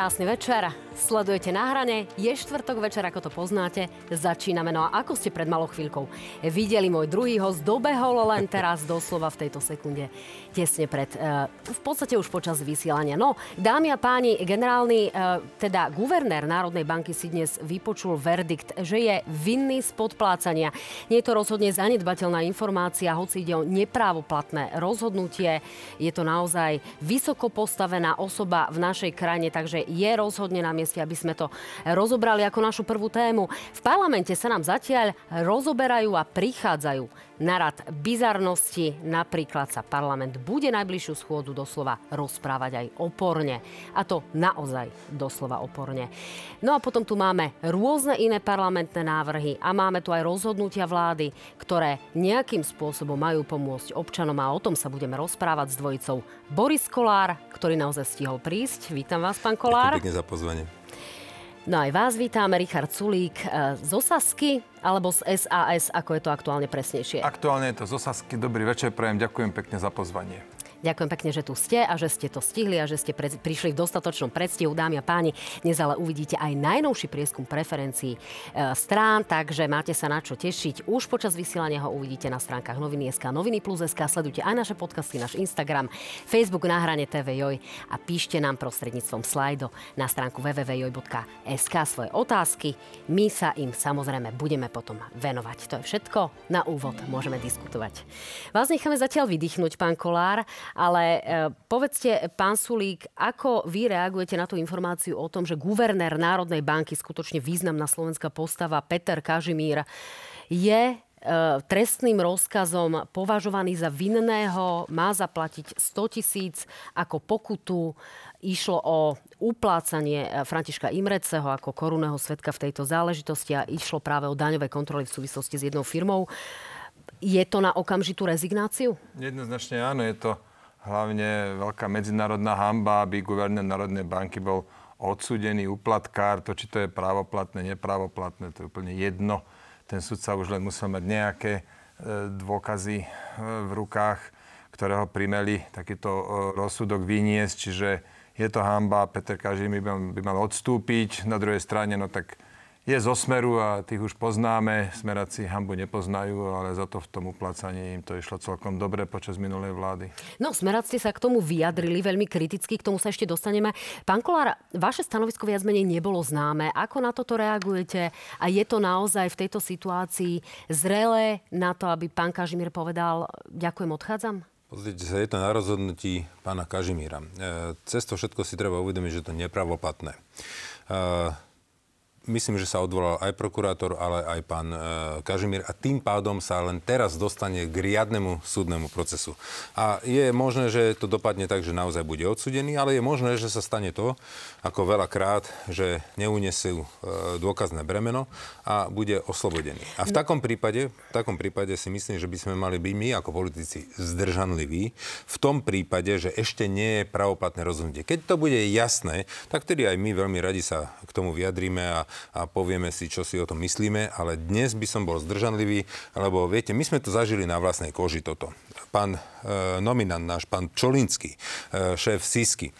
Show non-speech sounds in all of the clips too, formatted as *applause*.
Krásny večer. Sledujete na hrane. Je štvrtok večer, ako to poznáte. Začíname. No a ako ste pred malou chvíľkou videli, môj druhý host dobehol len teraz doslova v tejto sekunde. Tesne pred, uh, v podstate už počas vysielania. No, dámy a páni, generálny, uh, teda guvernér Národnej banky si dnes vypočul verdikt, že je vinný z podplácania. Nie je to rozhodne zanedbateľná informácia, hoci ide o neprávoplatné rozhodnutie. Je to naozaj vysoko postavená osoba v našej krajine, takže je rozhodne na mieste, aby sme to rozobrali ako našu prvú tému. V parlamente sa nám zatiaľ rozoberajú a prichádzajú na rad bizarnosti. Napríklad sa parlament bude najbližšiu schôdzu doslova rozprávať aj oporne. A to naozaj doslova oporne. No a potom tu máme rôzne iné parlamentné návrhy a máme tu aj rozhodnutia vlády, ktoré nejakým spôsobom majú pomôcť občanom a o tom sa budeme rozprávať s dvojicou Boris Kolár, ktorý naozaj stihol prísť. Vítam vás, pán Kolár. Ďakujem pekne za pozvanie. No aj vás vítame, Richard Sulík e, z Osasky alebo z SAS, ako je to aktuálne presnejšie? Aktuálne je to z Osasky. Dobrý večer, prajem, ďakujem pekne za pozvanie. Ďakujem pekne, že tu ste a že ste to stihli a že ste pre, prišli v dostatočnom predstihu, dámy a páni. Dnes ale uvidíte aj najnovší prieskum preferencií e, strán, takže máte sa na čo tešiť. Už počas vysielania ho uvidíte na stránkach noviny.sk, noviny plus.sk, sledujte aj naše podcasty, náš Instagram, Facebook na hrane TV Joj a píšte nám prostredníctvom slajdo na stránku www.joj.sk svoje otázky. My sa im samozrejme budeme potom venovať. To je všetko. Na úvod môžeme diskutovať. Vás necháme zatiaľ vydýchnuť, pán Kolár. Ale e, povedzte, pán Sulík, ako vy reagujete na tú informáciu o tom, že guvernér Národnej banky, skutočne významná slovenská postava, Peter Kažimír, je e, trestným rozkazom považovaný za vinného, má zaplatiť 100 tisíc ako pokutu. Išlo o uplácanie e, Františka Imreceho ako korunného svetka v tejto záležitosti a išlo práve o daňové kontroly v súvislosti s jednou firmou. Je to na okamžitú rezignáciu? Jednoznačne áno, je to hlavne veľká medzinárodná hamba, aby guvernér Národnej banky bol odsúdený uplatkár, to, či to je právoplatné, neprávoplatné, to je úplne jedno. Ten sudca už len musel mať nejaké e, dôkazy e, v rukách, ktoré ho primeli takýto e, rozsudok vyniesť, čiže je to hamba, Peter Kažimír by, by mal odstúpiť, na druhej strane, no tak je zo Smeru a tých už poznáme. Smeráci hambu nepoznajú, ale za to v tom uplacaní im to išlo celkom dobre počas minulej vlády. No, Smeráci sa k tomu vyjadrili veľmi kriticky, k tomu sa ešte dostaneme. Pán Kolár, vaše stanovisko viac menej nebolo známe. Ako na toto reagujete? A je to naozaj v tejto situácii zrelé na to, aby pán Kažimír povedal, ďakujem, odchádzam? Pozrite sa, je to na rozhodnutí pána Kažimíra. E, cez to všetko si treba uvedomiť, že to je nepravoplatné. E, myslím, že sa odvolal aj prokurátor, ale aj pán e, Kažimír a tým pádom sa len teraz dostane k riadnemu súdnemu procesu. A je možné, že to dopadne tak, že naozaj bude odsudený, ale je možné, že sa stane to, ako veľakrát, že neunesú e, dôkazné bremeno a bude oslobodený. A v takom prípade, v takom prípade si myslím, že by sme mali byť my ako politici zdržanliví v tom prípade, že ešte nie je pravoplatné rozhodnutie. Keď to bude jasné, tak tedy aj my veľmi radi sa k tomu vyjadríme a a povieme si, čo si o tom myslíme, ale dnes by som bol zdržanlivý, lebo viete, my sme to zažili na vlastnej koži toto. Pán e, nominant náš, pán Čolinský, e, šéf Sisky, e,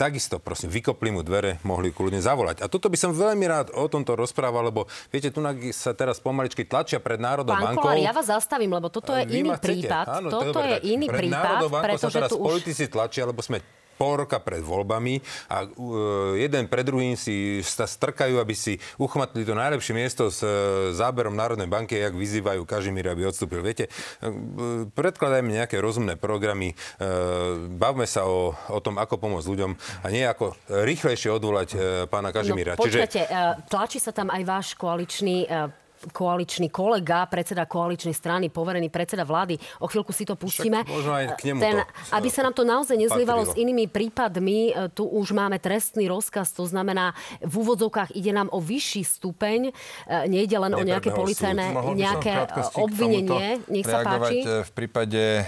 takisto, prosím, vykopli mu dvere, mohli kľudne zavolať. A toto by som veľmi rád o tomto rozprával, lebo viete, tu sa teraz pomaličky tlačia pred Národnou Pán bankou. Kolár, ja vás zastavím, lebo toto je Vy iný prípad. Áno, toto to je, je iný pred prípad, pretože sa teraz tu už... politici tlačia, lebo sme pol roka pred voľbami a uh, jeden pred druhým si sa strkajú, aby si uchmatli to najlepšie miesto s uh, záberom Národnej banky, jak vyzývajú Kažimír, aby odstúpil. Viete, uh, predkladajme nejaké rozumné programy, bavme sa o, o tom, ako pomôcť ľuďom a nie ako rýchlejšie odvolať pána Kažimíra. No, počkajte, Čiže... tlačí sa tam aj váš koaličný koaličný kolega, predseda koaličnej strany, poverený predseda vlády. O chvíľku si to pustíme. Možno aj k nemu Ten, to aby sa nám to naozaj nezlievalo s inými prípadmi, e, tu už máme trestný rozkaz, to znamená, v úvodzovkách ide nám o vyšší stupeň, e, nejde len o nejaké policajné, nejaké obvinenie. Nech sa páči. E, v prípade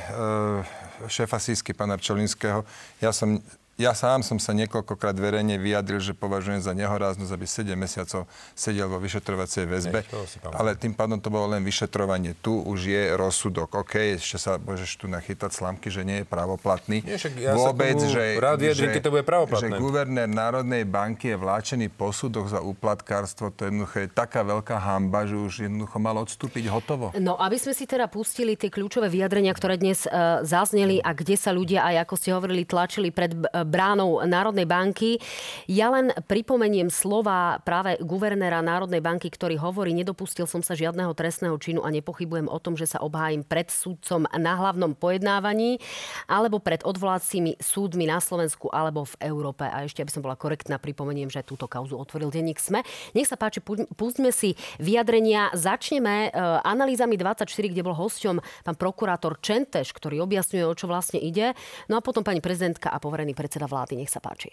šéfa Sísky, pána Pčolinského. Ja som ja sám som sa niekoľkokrát verejne vyjadril, že považujem za nehoráznosť, aby 7 mesiacov sedel vo vyšetrovacej väzbe. Ale tým pádom to bolo len vyšetrovanie. Tu už je rozsudok. OK, ešte sa môžeš tu nachytať slamky, že nie je právoplatný. Nie, ja Vôbec, že, rád vyjadrím, že, keď to bude právoplatné. Že guvernér Národnej banky je vláčený posudok za úplatkárstvo. To je jednoducho je taká veľká hamba, že už jednoducho mal odstúpiť hotovo. No, aby sme si teda pustili tie kľúčové vyjadrenia, ktoré dnes uh, zazneli a kde sa ľudia aj, ako ste hovorili, tlačili pred bránou Národnej banky. Ja len pripomeniem slova práve guvernéra Národnej banky, ktorý hovorí, nedopustil som sa žiadneho trestného činu a nepochybujem o tom, že sa obhájim pred súdcom na hlavnom pojednávaní alebo pred odvolacími súdmi na Slovensku alebo v Európe. A ešte, aby som bola korektná, pripomeniem, že túto kauzu otvoril denník SME. Nech sa páči, pustíme si vyjadrenia. Začneme e, analýzami 24, kde bol hosťom pán prokurátor Čenteš, ktorý objasňuje, o čo vlastne ide. No a potom pani prezidentka a poverený predseda predseda vlády. Nech sa páči.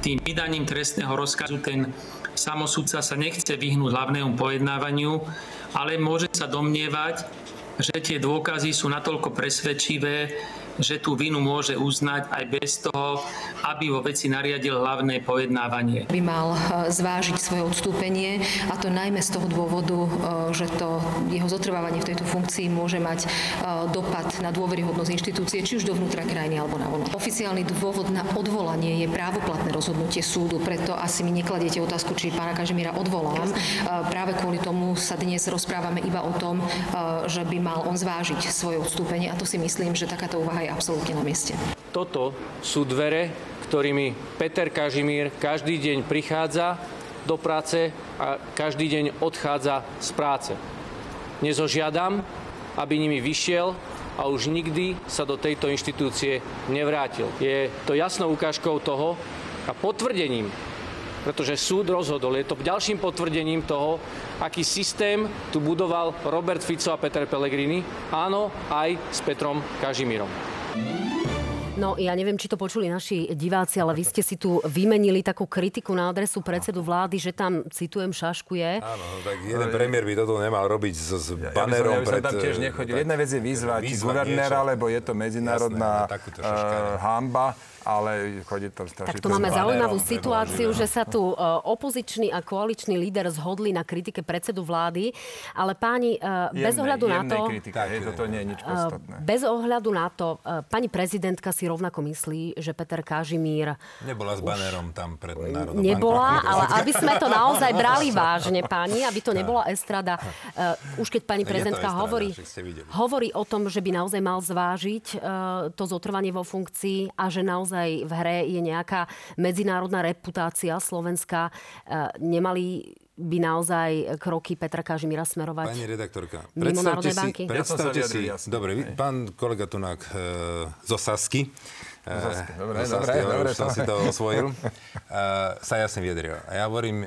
Tým vydaním trestného rozkazu ten samosudca sa nechce vyhnúť hlavnému pojednávaniu, ale môže sa domnievať, že tie dôkazy sú natoľko presvedčivé, že tú vinu môže uznať aj bez toho, aby vo veci nariadil hlavné pojednávanie. By mal eh, zvážiť svoje odstúpenie a to najmä z toho dôvodu, eh, že to jeho zotrvávanie v tejto funkcii môže mať eh, dopad na dôveryhodnosť inštitúcie, či už dovnútra krajiny alebo na vonok. Oficiálny dôvod na odvolanie je právoplatné rozhodnutie súdu, preto asi mi nekladiete otázku, či pána Kažimíra odvolám. Práve kvôli tomu sa dnes rozprávame iba o tom, že by mal on zvážiť svoje odstúpenie a to si myslím, že takáto úvaha je absolútne na mieste. Toto sú dvere, ktorými Peter Kažimír každý deň prichádza do práce a každý deň odchádza z práce. Dnes aby nimi vyšiel a už nikdy sa do tejto inštitúcie nevrátil. Je to jasnou ukážkou toho a potvrdením, pretože súd rozhodol. Je to ďalším potvrdením toho, aký systém tu budoval Robert Fico a Peter Pellegrini. Áno, aj s Petrom Kažimírom. No, ja neviem, či to počuli naši diváci, ale vy ste si tu vymenili takú kritiku na adresu predsedu vlády, že tam, citujem, šaškuje. Áno, tak jeden premiér by toto nemal robiť s, s ja, banerom ja by som, ja by som tam tiež nechodil. Jedna vec je vyzvať guvernéra, lebo je to medzinárodná Jasné, uh, hamba ale chodí tam strašne. Tak tu máme zaujímavú situáciu, že sa tu e, opozičný a koaličný líder zhodli na kritike predsedu vlády, ale páni, e, bez ohľadu na to... Kritika, hej, toto nie je nič e, podstatné. Bez ohľadu na to, pani prezidentka si rovnako myslí, že Peter Kažimír... Nebola s banérom tam pred Národnou Nebola, ale *laughs* aby sme to naozaj brali vážne, páni, aby to nebola estrada. Už keď pani prezidentka estrada, hovorí, hovorí o tom, že by naozaj mal zvážiť to zotrvanie vo funkcii a že naozaj naozaj v hre je nejaká medzinárodná reputácia Slovenska, e, nemali by naozaj kroky Petra Kažimíra smerovať Pani redaktorka, Národnej si, banky? Predstavte si, ja dobre, vy, pán kolega Tunák e, zo Sasky, e, dobre, zo Sasky, dobre, dobre, som si to osvojil, *laughs* e, sa jasne vyjadril. A ja hovorím,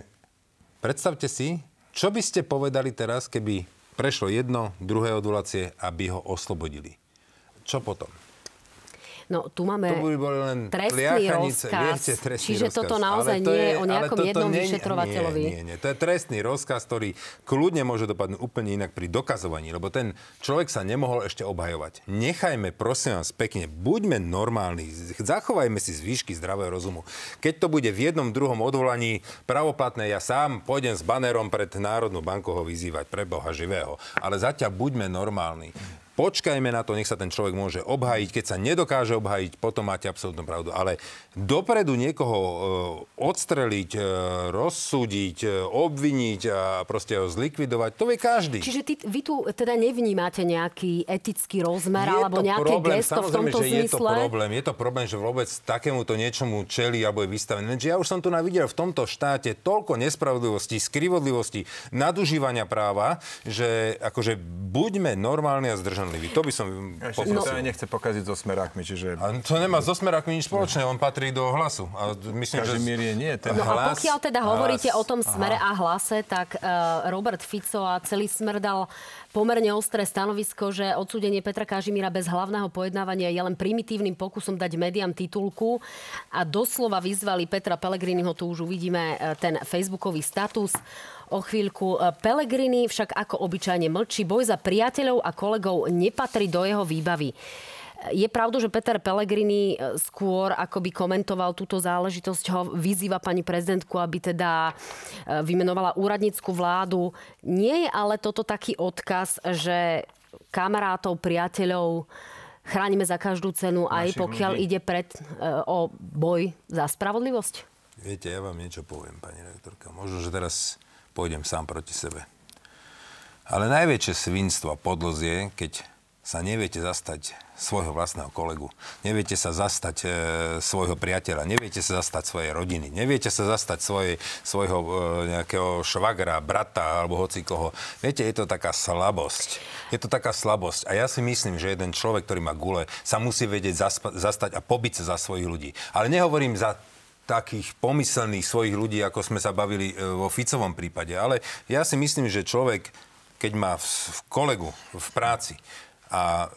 predstavte si, čo by ste povedali teraz, keby prešlo jedno, druhé odvolacie, aby ho oslobodili. Čo potom? No tu máme to by boli len trestný rozkaz, viete, trestný čiže rozkaz. toto naozaj nie je o nejakom jednom nie, vyšetrovateľovi. Nie, nie, nie, to je trestný rozkaz, ktorý kľudne môže dopadnúť úplne inak pri dokazovaní, lebo ten človek sa nemohol ešte obhajovať. Nechajme, prosím vás, pekne, buďme normálni, zachovajme si zvýšky zdravého rozumu. Keď to bude v jednom, druhom odvolaní pravoplatné, ja sám pôjdem s banerom pred Národnú banku ho vyzývať pre Boha živého. Ale zatiaľ buďme normálni. Počkajme na to, nech sa ten človek môže obhájiť. Keď sa nedokáže obhájiť, potom máte absolútnu pravdu. Ale dopredu niekoho e, odstreliť, e, rozsúdiť, e, obviniť a proste ho zlikvidovať, to vie každý. Čiže ty, vy tu teda nevnímate nejaký etický rozmer je alebo nejaké problém, gesto v tomto že zmysle? Je to problém, je to problém, že vôbec takémuto niečomu čeli alebo je vystavený. Lenže ja už som tu navidel v tomto štáte toľko nespravodlivosti, skrivodlivosti, nadužívania práva, že akože buďme normálni a zdržaní zdržanlivý. To by som Ešte. No. nechce pokaziť so smerákmi, čiže... A to nemá so smerákmi nič spoločné, on patrí do hlasu. A myslím, Kažimír je nie. Ten no hlas, a pokiaľ teda hlas, hovoríte o tom smere aha. a hlase, tak uh, Robert Fico a celý smer dal pomerne ostré stanovisko, že odsúdenie Petra Kažimíra bez hlavného pojednávania je len primitívnym pokusom dať médiám titulku a doslova vyzvali Petra Pellegriniho, tu už uvidíme e, ten facebookový status o chvíľku. E, Pelegrini však ako obyčajne mlčí. Boj za priateľov a kolegov nepatrí do jeho výbavy. Je pravdu, že Peter Pellegrini e, skôr ako by komentoval túto záležitosť, ho vyzýva pani prezidentku, aby teda e, vymenovala úradnícku vládu. Nie je ale toto taký odkaz, že kamarátov, priateľov chránime za každú cenu, aj Našich pokiaľ ľudí. ide pred, e, o boj za spravodlivosť? Viete, ja vám niečo poviem, pani rektorka. Možno, že teraz pôjdem sám proti sebe. Ale najväčšie svinstvo a podlosť je, keď sa neviete zastať svojho vlastného kolegu, neviete sa zastať e, svojho priateľa, neviete sa zastať svojej rodiny, neviete sa zastať svojej, svojho e, nejakého švagra, brata alebo hoci koho. Viete, je to taká slabosť. Je to taká slabosť. A ja si myslím, že jeden človek, ktorý má gule, sa musí vedieť zaspa- zastať a pobiť sa za svojich ľudí. Ale nehovorím za takých pomyselných svojich ľudí, ako sme sa bavili e, vo Ficovom prípade. Ale ja si myslím, že človek, keď má v, kolegu v práci a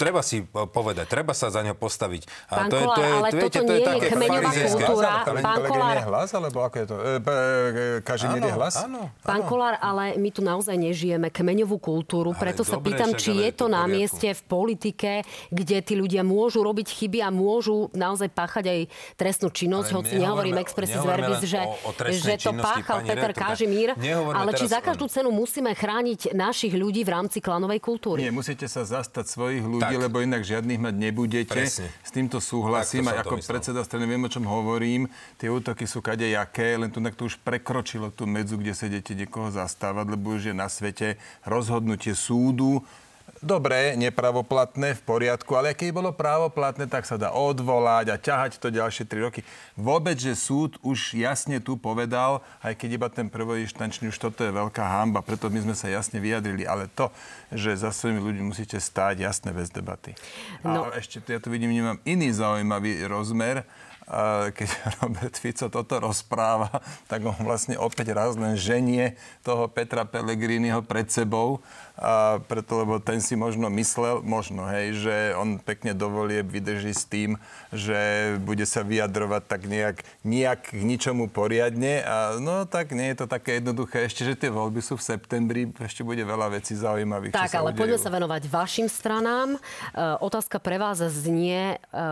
treba si povedať, treba sa za ňo postaviť. A Pán Kolár, ale toto nie je kmeňová kultúra. Pán Kolár- je hlas, alebo ako je to? E, e, e, Kažimír je hlas? Áno, Pán Kolár, ale my tu naozaj nežijeme kmeňovú kultúru, Ale preto sa dobre, pýtam, či je je to to v na mieste v politike, kde tí ľudia môžu robiť chyby a môžu naozaj páchať aj trestnú činnosť, hoci nehovorím expressis verbis, že, o- o že to páchal Peter. Kažimír, ale či za každú cenu musíme chrániť našich ľudí v rámci klanovej kultúry. Nie, musíte sa zastať svojich ľudí, Tak. lebo inak žiadnych mať nebudete. Presne. S týmto súhlasím. A ako predseda strany viem, o čom hovorím. Tie útoky sú kadejaké, len tu, to už prekročilo tú medzu, kde sa idete niekoho zastávať, lebo už je na svete rozhodnutie súdu. Dobre, nepravoplatné, v poriadku, ale keď bolo právoplatné, tak sa dá odvolať a ťahať to ďalšie 3 roky. Vôbec, že súd už jasne tu povedal, aj keď iba ten prvoinštančný, už toto je veľká hamba, preto my sme sa jasne vyjadrili, ale to, že za svojimi ľuďmi musíte stáť, jasné, bez debaty. No. A ešte ja tu vidím, nemám iný zaujímavý rozmer, keď *laughs* Robert Fico toto rozpráva, tak on vlastne opäť raz len ženie toho Petra Pellegriniho pred sebou, a preto, lebo ten si možno myslel, možno, hej, že on pekne dovolie vydrží s tým, že bude sa vyjadrovať tak nejak, nejak k ničomu poriadne. A no tak nie je to také jednoduché. Ešte, že tie voľby sú v septembri, ešte bude veľa vecí zaujímavých. Tak, ale poďme udejú. sa venovať vašim stranám. E, otázka pre vás znie, e,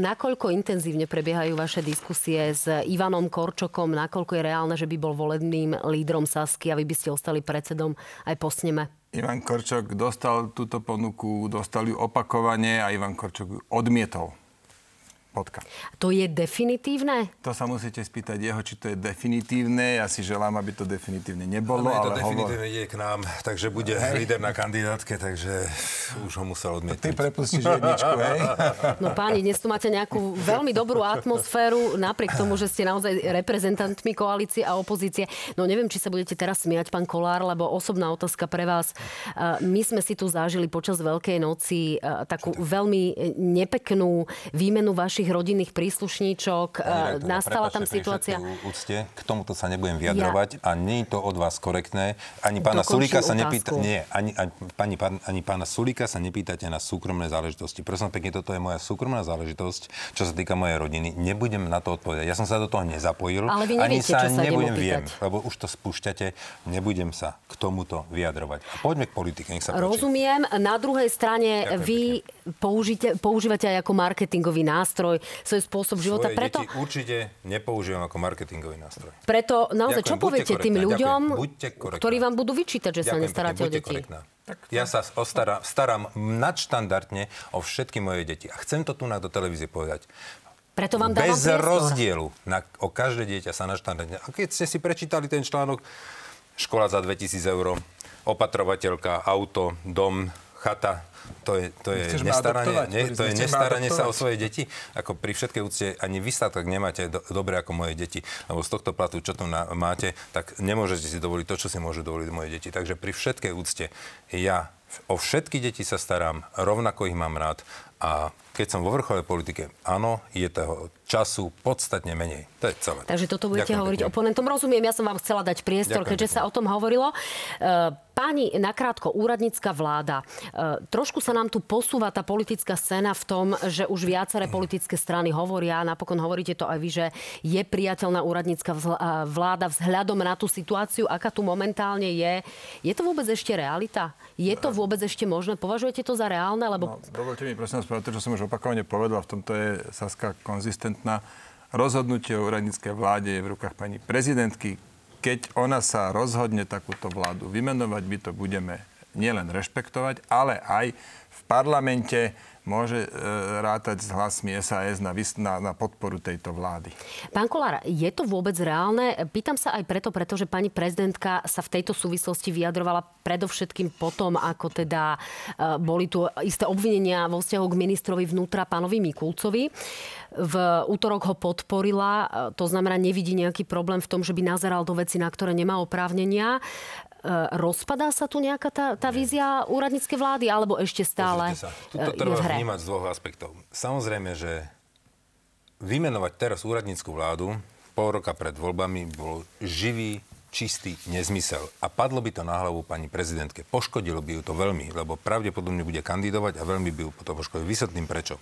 nakoľko intenzívne prebiehajú vaše diskusie s Ivanom Korčokom, nakoľko je reálne, že by bol volebným lídrom Sasky a vy by ste ostali predsedom aj po sneme? Ivan Korčok dostal túto ponuku, dostal ju opakovane a Ivan Korčok odmietol. Bodka. To je definitívne? To sa musíte spýtať jeho, či to je definitívne. Ja si želám, aby to definitívne nebolo, je to ale hovor... definitívne ide k nám, takže bude líder na kandidátke, takže už ho musel Ty odmietnúť. prepustíš jedničku, *laughs* hej? No páni, dnes tu máte nejakú veľmi dobrú atmosféru, napriek tomu, že ste naozaj reprezentantmi koalície a opozície. No neviem, či sa budete teraz smiať, pán Kolár, lebo osobná otázka pre vás. Uh, My sme si tu zažili počas Veľkej noci uh, takú veľmi nepeknú výmenu vašich rodinných príslušníčok. Pani redaktorka, Nastala tam situácia... úcte, k tomuto sa nebudem vyjadrovať a nie je to od vás korektné. Ani pána Dokončím sa nepýta... Nie, ani, ani, pani, pán- ani pána Sulíka sa nepýtate na súkromné záležitosti. Prosím pekne, toto je moja súkromná záležitosť, čo sa týka mojej rodiny. Nebudem na to odpovedať. Ja som sa do toho nezapojil. Ale vy ani neviete, sa čo sa nebudem, viem, lebo už to spúšťate. Nebudem sa k tomuto vyjadrovať. A poďme k politike, nech sa páči. Rozumiem. Na druhej strane Ďakujem vy použite, používate aj ako marketingový nástroj svoj spôsob života. Svoje Preto, deti určite nepoužívam ako marketingový nástroj. preto naozaj, Ďakujem, čo poviete tým ľuďom, ďakujem, ktorí vám budú vyčítať, že sa Ďakujem nestaráte pekne, o deti? korektná. Ja sa ostarám, starám nadštandardne o všetky moje deti. A chcem to tu na do televízie povedať. Preto vám dávam Bez priestor. rozdielu na, o každé dieťa sa nadštandardne. A keď ste si prečítali ten článok, škola za 2000 eur, opatrovateľka, auto, dom, chata, to je, to je nestaranie, Boris, to je nestaranie sa o svoje deti. Ako pri všetkej úcte ani vy sa tak nemáte do, dobre ako moje deti. Lebo z tohto platu, čo tu na, máte, tak nemôžete si dovoliť to, čo si môžu dovoliť moje deti. Takže pri všetkej úcte ja o všetky deti sa starám, rovnako ich mám rád a keď som vo vrcholej politike, áno, je toho času podstatne menej. To je celé. Takže toto budete Ďakujem hovoriť pekne. oponentom. Rozumiem, ja som vám chcela dať priestor, Ďakujem keďže pekne. sa o tom hovorilo. E, Páni, nakrátko, úradnícka vláda. E, trošku sa nám tu posúva tá politická scéna v tom, že už viaceré politické strany hovoria, napokon hovoríte to aj vy, že je priateľná úradnícka vláda vzhľadom na tú situáciu, aká tu momentálne je. Je to vôbec ešte realita? Je to vôbec ešte možné? Považujete to za reálne? Lebo... No, dovolte mi prosím vás povedať, čo som už opakovane povedal, v tomto je Saska konzistentná. Rozhodnutie o úradníckej vláde je v rukách pani prezidentky. Keď ona sa rozhodne takúto vládu vymenovať, my to budeme nielen rešpektovať, ale aj v parlamente môže e, rátať s hlasmi SAS na, na, na podporu tejto vlády. Pán Kolár, je to vôbec reálne? Pýtam sa aj preto, pretože pani prezidentka sa v tejto súvislosti vyjadrovala predovšetkým potom, ako teda e, boli tu isté obvinenia vo vzťahu k ministrovi vnútra pánovi Mikulcovi. V útorok ho podporila, e, to znamená, nevidí nejaký problém v tom, že by nazeral do veci, na ktoré nemá oprávnenia. E, rozpadá sa tu nejaká tá, tá vízia úradníckej vlády, alebo ešte stále. Tuto e, treba vnímať z dvoch aspektov. Samozrejme, že vymenovať teraz úradnícku vládu pol roka pred voľbami bol živý, čistý nezmysel. A padlo by to na hlavu pani prezidentke. Poškodilo by ju to veľmi, lebo pravdepodobne bude kandidovať a veľmi by ju to poškodilo. Vysvetlím prečo.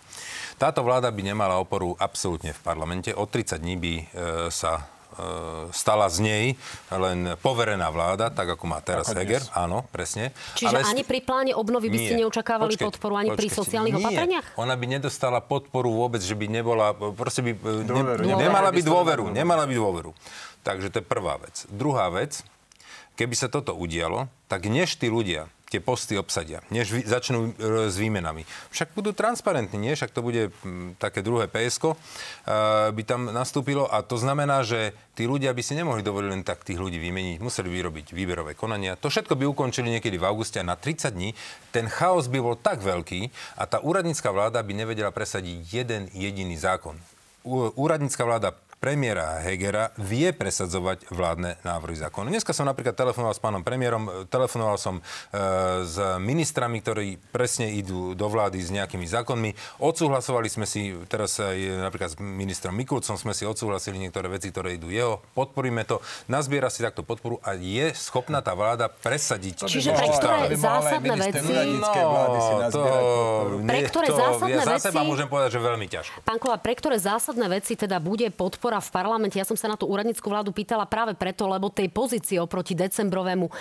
Táto vláda by nemala oporu absolútne v parlamente. O 30 dní by e, sa stala z nej len poverená vláda, tak ako má teraz ako Heger. Dnes. Áno, presne. Čiže Ale ani pri pláne obnovy by ste neočakávali počkejte, podporu, ani počkejte, pri sociálnych nie. opatreniach? Ona by nedostala podporu vôbec, že by nebola, proste by, e, dôveru. Ne, nemala by dôveru, nemala by dôveru. Takže to je prvá vec. Druhá vec, keby sa toto udialo, tak než tí ľudia tie posty obsadia, než vy, začnú e, s výmenami. Však budú transparentní, nie? Však to bude m, také druhé PSK, e, by tam nastúpilo a to znamená, že tí ľudia by si nemohli dovoliť len tak tých ľudí vymeniť, museli vyrobiť výberové konania. To všetko by ukončili niekedy v auguste a na 30 dní ten chaos by bol tak veľký a tá úradnícka vláda by nevedela presadiť jeden jediný zákon. Úradnícka vláda premiéra Hegera vie presadzovať vládne návrhy zákona. Dneska som napríklad telefonoval s pánom premiérom, telefonoval som e, s ministrami, ktorí presne idú do vlády s nejakými zákonmi. Odsúhlasovali sme si, teraz aj napríklad s ministrom Mikulcom sme si odsúhlasili niektoré veci, ktoré idú jeho. Podporíme to, nazbiera si takto podporu a je schopná tá vláda presadiť. Čiže pre ktoré zásadné veci... No, to, pre ktoré zásadné veci... Ja za seba môžem povedať, že veľmi ťažko. Pán Kola, pre ktoré zásadné veci teda bude podpora podpora v parlamente. Ja som sa na tú úradnícku vládu pýtala práve preto, lebo tej pozície oproti decembrovému, e,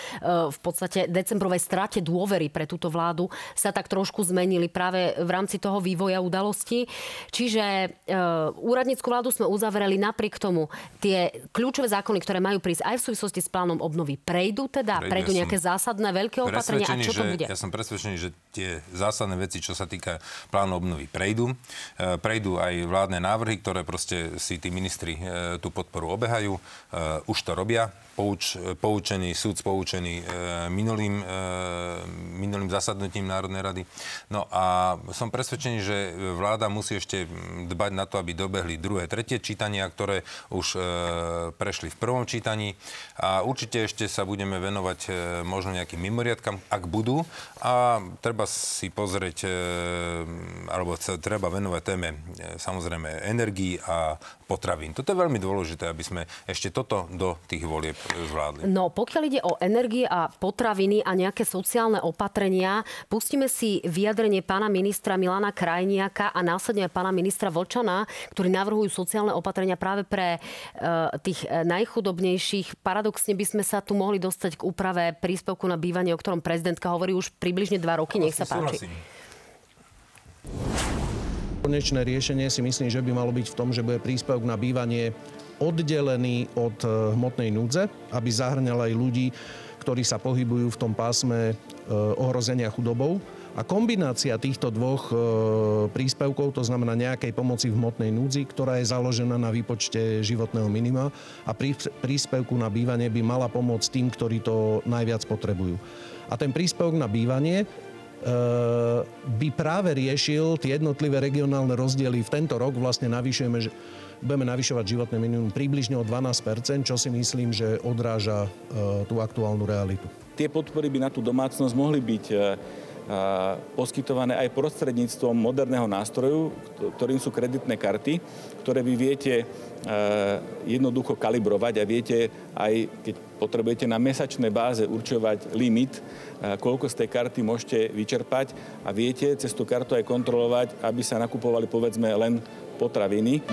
v podstate decembrovej strate dôvery pre túto vládu sa tak trošku zmenili práve v rámci toho vývoja udalostí. Čiže e, úradnícku vládu sme uzavreli napriek tomu tie kľúčové zákony, ktoré majú prísť aj v súvislosti s plánom obnovy, prejdú teda, Prejde, prejdú nejaké zásadné veľké opatrenia a čo to bude? Ja som presvedčený, že tie zásadné veci, čo sa týka plánu obnovy, prejdú. E, prejdú aj vládne návrhy, ktoré proste si tí ministri ministri e, tú podporu obehajú, e, už to robia pouč, poučený, súd poučený e, minulým, minulým zasadnutím Národnej rady. No a som presvedčený, že vláda musí ešte dbať na to, aby dobehli druhé, tretie čítania, ktoré už prešli v prvom čítaní. A určite ešte sa budeme venovať možno nejakým mimoriadkam, ak budú. A treba si pozrieť, alebo treba venovať téme samozrejme energii a potravín. Toto je veľmi dôležité, aby sme ešte toto do tých volieb zvládli. No, pokiaľ ide o energie a potraviny a nejaké sociálne opatrenia, pustíme si vyjadrenie pána ministra Milana Krajniaka a následne aj pána ministra Vlčana, ktorí navrhujú sociálne opatrenia práve pre uh, tých e, najchudobnejších. Paradoxne by sme sa tu mohli dostať k úprave príspevku na bývanie, o ktorom prezidentka hovorí už približne dva roky. Nech sa páči. Konečné riešenie si myslím, že by malo byť v tom, že bude príspevok na bývanie oddelený od eh, hmotnej núdze, aby zahrňal aj ľudí, ktorí sa pohybujú v tom pásme eh, ohrozenia chudobou. A kombinácia týchto dvoch e, príspevkov, to znamená nejakej pomoci v hmotnej núdzi, ktorá je založená na výpočte životného minima a príspevku na bývanie by mala pomôcť tým, ktorí to najviac potrebujú. A ten príspevok na bývanie by práve riešil tie jednotlivé regionálne rozdiely. V tento rok vlastne navyšujeme, že budeme navyšovať životné minimum približne o 12% čo si myslím, že odráža e, tú aktuálnu realitu. Tie podpory by na tú domácnosť mohli byť e, poskytované aj prostredníctvom moderného nástroju, ktorým sú kreditné karty, ktoré vy viete jednoducho kalibrovať a viete aj, keď potrebujete na mesačnej báze určovať limit, koľko z tej karty môžete vyčerpať a viete cez tú kartu aj kontrolovať, aby sa nakupovali povedzme len potraviny.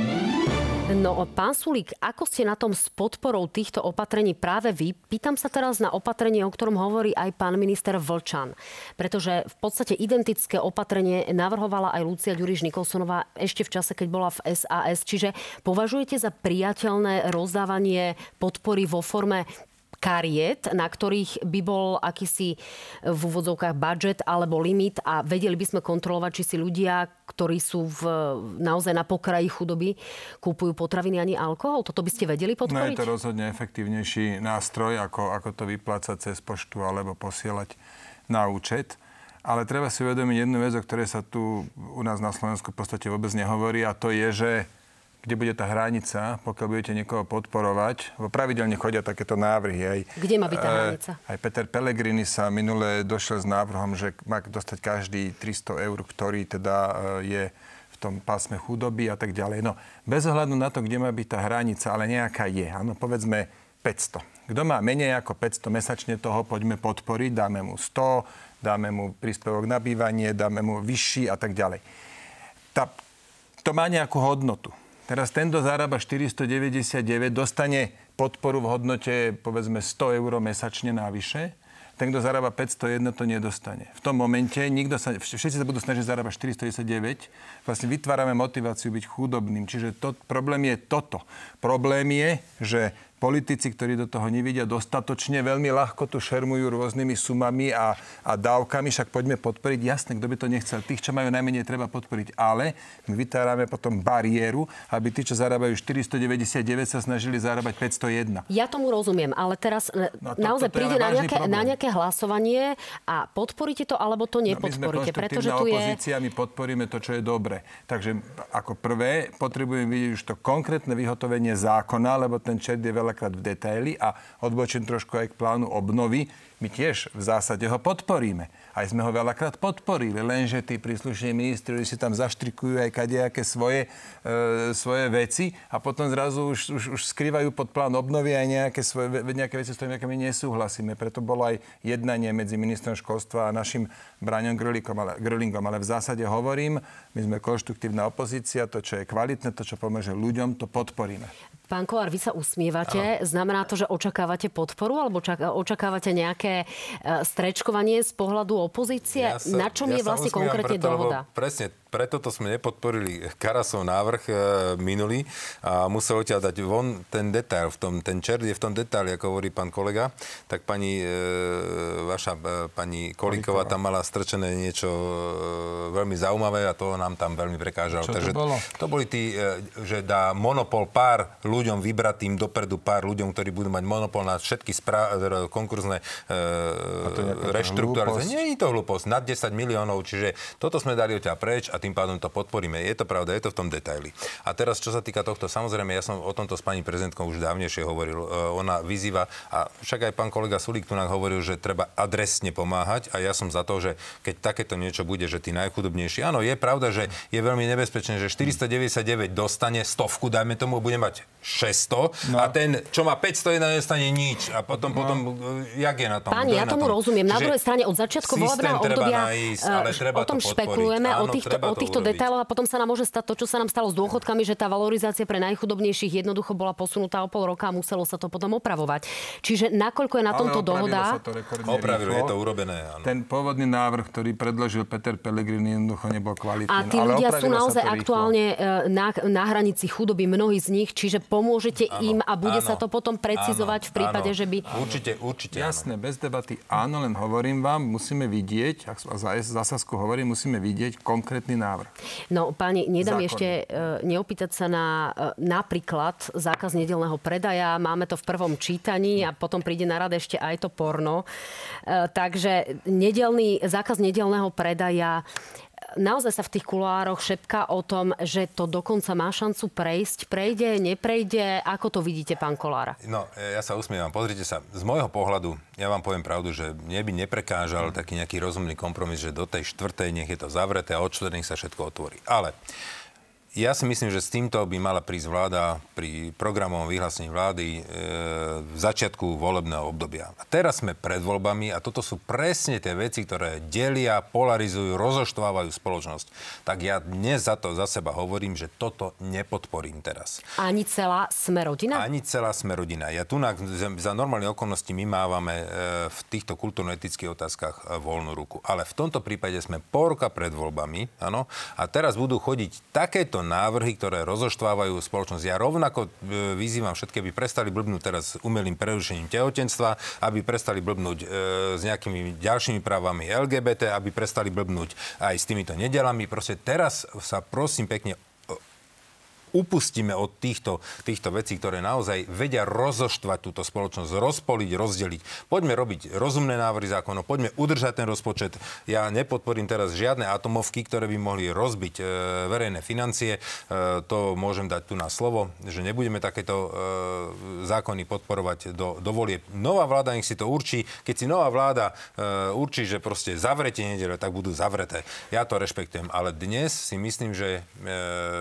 No, pán Sulík, ako ste na tom s podporou týchto opatrení práve vy? Pýtam sa teraz na opatrenie, o ktorom hovorí aj pán minister Vlčan. Pretože v podstate identické opatrenie navrhovala aj Lucia Ďuriš Nikolsonová ešte v čase, keď bola v SAS. Čiže považujete za priateľné rozdávanie podpory vo forme kariet, na ktorých by bol akýsi v úvodzovkách budget alebo limit a vedeli by sme kontrolovať, či si ľudia, ktorí sú v, naozaj na pokraji chudoby, kúpujú potraviny ani alkohol? Toto by ste vedeli podporiť? No je to rozhodne efektívnejší nástroj, ako, ako to vyplácať cez poštu alebo posielať na účet. Ale treba si uvedomiť jednu vec, o ktorej sa tu u nás na Slovensku v podstate vôbec nehovorí a to je, že kde bude tá hranica, pokiaľ budete niekoho podporovať. Pravidelne chodia takéto návrhy. Aj, kde má byť tá hranica? Aj Peter Pellegrini sa minule došiel s návrhom, že má dostať každý 300 eur, ktorý teda e, je v tom pásme chudoby a tak ďalej. No, bez ohľadu na to, kde má byť tá hranica, ale nejaká je. Áno, povedzme 500. Kto má menej ako 500 mesačne toho, poďme podporiť, dáme mu 100, dáme mu príspevok na bývanie, dáme mu vyšší a tak ďalej. Tá, to má nejakú hodnotu. Teraz ten, kto zarába 499, dostane podporu v hodnote povedzme 100 eur mesačne návyše. Ten, kto zarába 501, to nedostane. V tom momente nikto sa, všetci sa budú snažiť zarábať 499. Vlastne vytvárame motiváciu byť chudobným. Čiže to, problém je toto. Problém je, že politici, ktorí do toho nevidia dostatočne, veľmi ľahko tu šermujú rôznymi sumami a, a dávkami, však poďme podporiť. Jasne, kto by to nechcel. Tých, čo majú najmenej, treba podporiť. Ale my vytvárame potom bariéru, aby tí, čo zarábajú 499, sa snažili zarábať 501. Ja tomu rozumiem, ale teraz e, no, to, naozaj príde na nejaké, na nejaké hlasovanie a podporíte to, alebo to nepodporíte. No, my sme pretože tu opozícia, je... my podporíme to, čo je dobre. Takže ako prvé potrebujeme vidieť už to konkrétne vyhotovenie zákona, lebo ten čert je veľa veľakrát v detaily a odbočím trošku aj k plánu obnovy. My tiež v zásade ho podporíme. Aj sme ho veľakrát podporili, lenže tí príslušní ministri si tam zaštrikujú aj kadejaké svoje, e, svoje veci a potom zrazu už, už, už skrývajú pod plán obnovy aj nejaké, svoje, nejaké veci, s ktorými my nesúhlasíme. Preto bolo aj jednanie medzi ministrom školstva a našim Braňom Grlingom ale. Ale v zásade hovorím, my sme konštruktívna opozícia, to, čo je kvalitné, to, čo pomôže ľuďom, to podporíme. Pán Kolár, vy sa usmievate. Ano. Znamená to, že očakávate podporu alebo očakávate nejaké e, strečkovanie z pohľadu opozície? Ja sa, Na čom ja je vlastne konkrétne preto, dohoda? Presne preto to sme nepodporili Karasov návrh e, minulý a musel odtiaľ dať von ten detail, v tom, ten čert je v tom detaili, ako hovorí pán kolega, tak pani, e, vaša e, pani Kolíková tam mala strčené niečo e, veľmi zaujímavé a to nám tam veľmi prekážalo. Čo Takže to bolo? To boli tí, e, že dá monopol pár ľuďom vybratým dopredu pár ľuďom, ktorí budú mať monopol na všetky spra- e, konkurzné e, reštrukturalizácie. Nie je to hlúposť, nad 10 miliónov, čiže toto sme dali odtiaľ preč a tým pádom to podporíme. Je to pravda, je to v tom detaili. A teraz, čo sa týka tohto, samozrejme, ja som o tomto s pani prezidentkou už dávnejšie hovoril. E, ona vyzýva, a však aj pán kolega Sulík tu nám hovoril, že treba adresne pomáhať a ja som za to, že keď takéto niečo bude, že tí najchudobnejší, áno, je pravda, že je veľmi nebezpečné, že 499 dostane stovku, dajme tomu, bude mať 600 no. a ten, čo má 500, nedostane nič. A potom, no. potom jak je na tom? Páni, ja tomu tom? rozumiem. Na druhej strane od začiatku volebného obdobia nájsť, ale e, treba o tom špekulujeme, Áno, o týchto, o týchto detailoch a potom sa nám môže stať to, čo sa nám stalo s dôchodkami, že tá valorizácia pre najchudobnejších jednoducho bola posunutá o pol roka a muselo sa to potom opravovať. Čiže nakoľko je na tomto dohoda... Sa to Opravilo, je to urobené. Áno. Ten pôvodný návrh, ktorý predložil Peter Pellegrini, jednoducho nebol kvalitný. A tí ale ľudia sú naozaj aktuálne e, na, na hranici chudoby, mnohí z nich, čiže pomôžete áno, im a bude áno, sa to potom precizovať áno, v prípade, áno, že by... Určite, určite. Jasné, bez debaty. Áno, len hovorím vám, musíme vidieť, a za, za Sasku hovorím, musíme vidieť konkrétny návrh. No, páni, nedám Zákon. ešte e, neopýtať sa na e, napríklad zákaz nedelného predaja. Máme to v prvom čítaní a potom príde na rade ešte aj to porno. E, takže nedelný, zákaz nedelného predaja naozaj sa v tých kuloároch šepká o tom, že to dokonca má šancu prejsť. Prejde, neprejde? Ako to vidíte, pán Kolára? No, ja sa usmievam. Pozrite sa, z môjho pohľadu, ja vám poviem pravdu, že mne by neprekážal taký nejaký rozumný kompromis, že do tej štvrtej nech je to zavreté a od sa všetko otvorí. Ale ja si myslím, že s týmto by mala prísť vláda pri programovom vyhlásení vlády e, v začiatku volebného obdobia. A teraz sme pred voľbami a toto sú presne tie veci, ktoré delia, polarizujú, rozoštvávajú spoločnosť. Tak ja dnes za to za seba hovorím, že toto nepodporím teraz. Ani celá Smerodina? Ani celá Smerodina. Ja tu na, za normálne okolnosti my mávame e, v týchto kultúrno-etických otázkach e, voľnú ruku. Ale v tomto prípade sme pol roka pred voľbami, áno, a teraz budú chodiť takéto návrhy, ktoré rozoštvávajú spoločnosť. Ja rovnako e, vyzývam všetky, aby prestali blbnúť teraz umelým prerušením tehotenstva, aby prestali blbnúť e, s nejakými ďalšími právami LGBT, aby prestali blbnúť aj s týmito nedelami. Proste teraz sa prosím pekne upustíme od týchto, týchto vecí, ktoré naozaj vedia rozoštvať túto spoločnosť, rozpoliť, rozdeliť. Poďme robiť rozumné návrhy zákonov, poďme udržať ten rozpočet. Ja nepodporím teraz žiadne atomovky, ktoré by mohli rozbiť e, verejné financie. E, to môžem dať tu na slovo, že nebudeme takéto e, zákony podporovať do, do volie. Nová vláda nech si to určí. Keď si nová vláda e, určí, že proste zavrete nedele, tak budú zavreté. Ja to rešpektujem. Ale dnes si myslím, že e,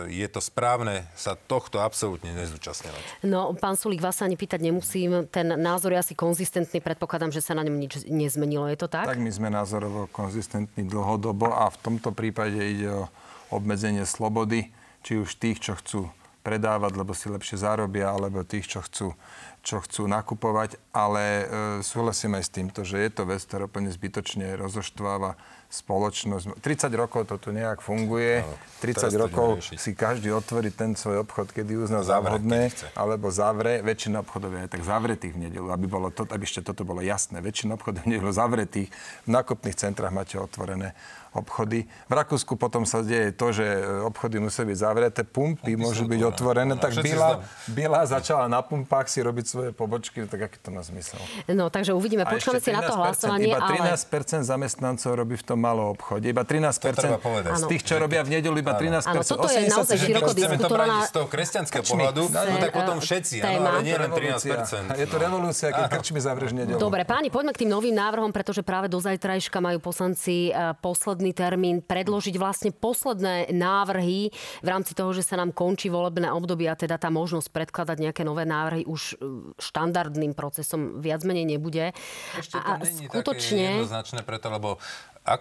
je to správne sa tohto absolútne nezúčastňovať. No, pán Sulík, vás sa ani pýtať nemusím. Ten názor je asi konzistentný. Predpokladám, že sa na ňom nič nezmenilo. Je to tak? Tak my sme názorovo konzistentní dlhodobo a v tomto prípade ide o obmedzenie slobody, či už tých, čo chcú predávať, lebo si lepšie zarobia, alebo tých, čo chcú, čo chcú nakupovať. Ale e, súhlasím aj s týmto, že je to vec, ktorá úplne zbytočne rozoštváva spoločnosť. 30 rokov to tu nejak funguje. 30 rokov si každý otvorí ten svoj obchod, kedy uzná za vhodné, alebo zavre. Väčšina obchodov je tak zavretých v nedelu, aby, bolo to, aby ešte toto bolo jasné. Väčšina obchodov v nedelu zavretých. V nákupných centrách máte otvorené obchody. V Rakúsku potom sa deje to, že e, obchody musia byť zavreté, pumpy môžu byť otvorené, no, tak Bila, Bila začala na pumpách si robiť svoje pobočky, tak aký to má zmysel? No, takže uvidíme, počkáme si na to hlasovanie. Iba 13% ale... zamestnancov robí v tom malom obchode, iba 13% z tých, čo robia v nedelu, iba 13%. Áno, toto je naozaj široko diskutovaná... Z toho kresťanského pohľadu, no tak potom všetci, áno, ale nie len 13%. Je to revolúcia, keď krčmi zavrieš nedelu. Dobre, páni, poďme k tým novým návrhom, pretože práve do zajtrajška majú poslanci e, posled posledný termín predložiť vlastne posledné návrhy v rámci toho, že sa nám končí volebné obdobie a teda tá možnosť predkladať nejaké nové návrhy už e, štandardným procesom viac menej nebude. Ešte to a není skutočne... také jednoznačné preto, lebo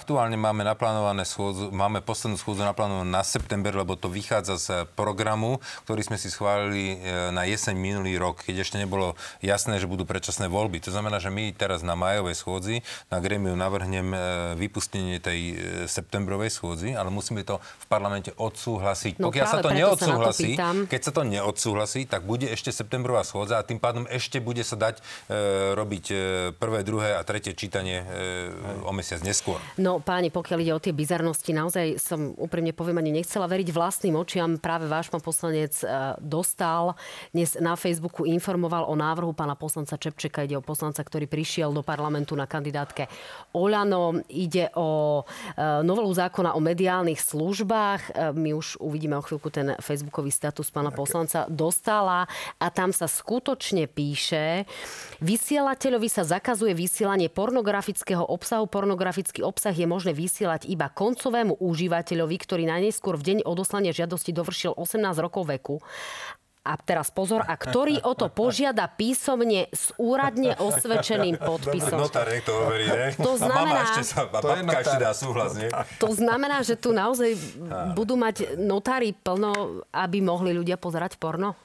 Aktuálne máme naplánované schôdzu, máme poslednú schôdzu naplánovanú na september, lebo to vychádza z programu, ktorý sme si schválili e, na jeseň minulý rok, keď ešte nebolo jasné, že budú predčasné voľby. To znamená, že my teraz na majovej schôdzi na gremiu navrhnem e, vypustenie tej e, septembrovej schôdzi, ale musíme to v parlamente odsúhlasiť. No, Pokiaľ sa to neodsúhlasí, sa to keď sa to neodsúhlasí, tak bude ešte septembrová schôdza a tým pádom ešte bude sa dať e, robiť prvé, druhé a tretie čítanie e, o mesiac neskôr. No páni, pokiaľ ide o tie bizarnosti, naozaj som úprimne poviem ani nechcela veriť vlastným očiam. Práve váš pán poslanec e, dostal, dnes na Facebooku informoval o návrhu pána poslanca Čepčeka. Ide o poslanca, ktorý prišiel do parlamentu na kandidátke Oľano. Ide o e, novelu zákona o mediálnych službách. E, my už uvidíme o chvíľku ten facebookový status pána poslanca dostala a tam sa skutočne píše, vysielateľovi sa zakazuje vysielanie pornografického obsahu, pornografický obsah obsah je možné vysielať iba koncovému užívateľovi, ktorý najneskôr v deň odoslania žiadosti dovršil 18 rokov veku a teraz pozor, a ktorý o to požiada písomne s úradne osvedčeným podpisom. Notár to overí, ne? To znamená, a mama ešte sa, a babka ešte dá súhlas, nie? To znamená, že tu naozaj budú mať notári plno, aby mohli ľudia pozerať porno?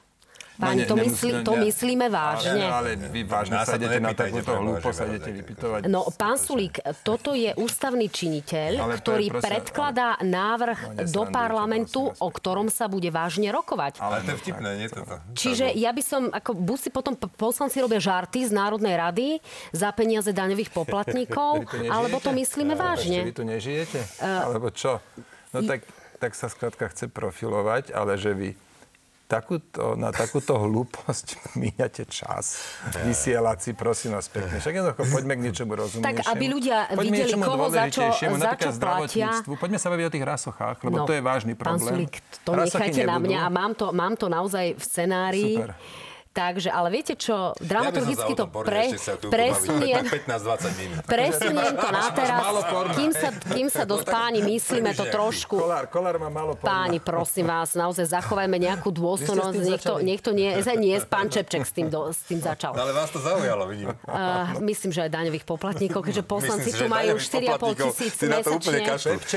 Páni, to, myslí, to myslíme vážne. Ale, ale vy vážne sa idete na takúto hlúposť sa idete vypytovať. No, pán Sulík, toto je ústavný činiteľ, ktorý predkladá návrh no, do parlamentu, o ktorom sa bude vážne rokovať. Ale to je vtipné, nie toto. Čiže ja by som, ako buď si potom poslanci robia žarty z Národnej rady za peniaze daňových *laughs* poplatníkov, alebo to myslíme vážne. Vy tu nežijete? Alebo čo? No tak, tak sa skrátka chce profilovať, ale že vy takúto, na takúto hlúposť *laughs* míňate čas. Vysielaci, prosím vás pekne. Však jednoducho poďme k niečomu rozumnejšiemu. Tak, aby ľudia poďme videli, koho za čo, za napríklad čo platia. zdravotníctvu. Poďme sa baviť o tých rasochách, lebo No, to je vážny Pán problém. Sulík, to Rasochy nechajte na nebudú. mňa a mám to, mám to naozaj v scenárii. Super. Takže, ale viete čo, dramaturgicky to pre, presuniem, presuniem... 15-20 minút. *laughs* presuniem to na teraz, kým sa, kým sa *laughs* do páni myslíme to trošku. Kolár, kolár má málo porna. Páni, prosím vás, naozaj zachovajme nejakú dôstojnosť. Nech to, nech to nie, *laughs* nie, pán Čepček s tým, do, s tým začal. No, ale vás to zaujalo, vidím. Uh, myslím, že aj daňových poplatníkov, keďže poslanci Myslím tu majú daňových 4,5 poplatníkov tisíc mesačne.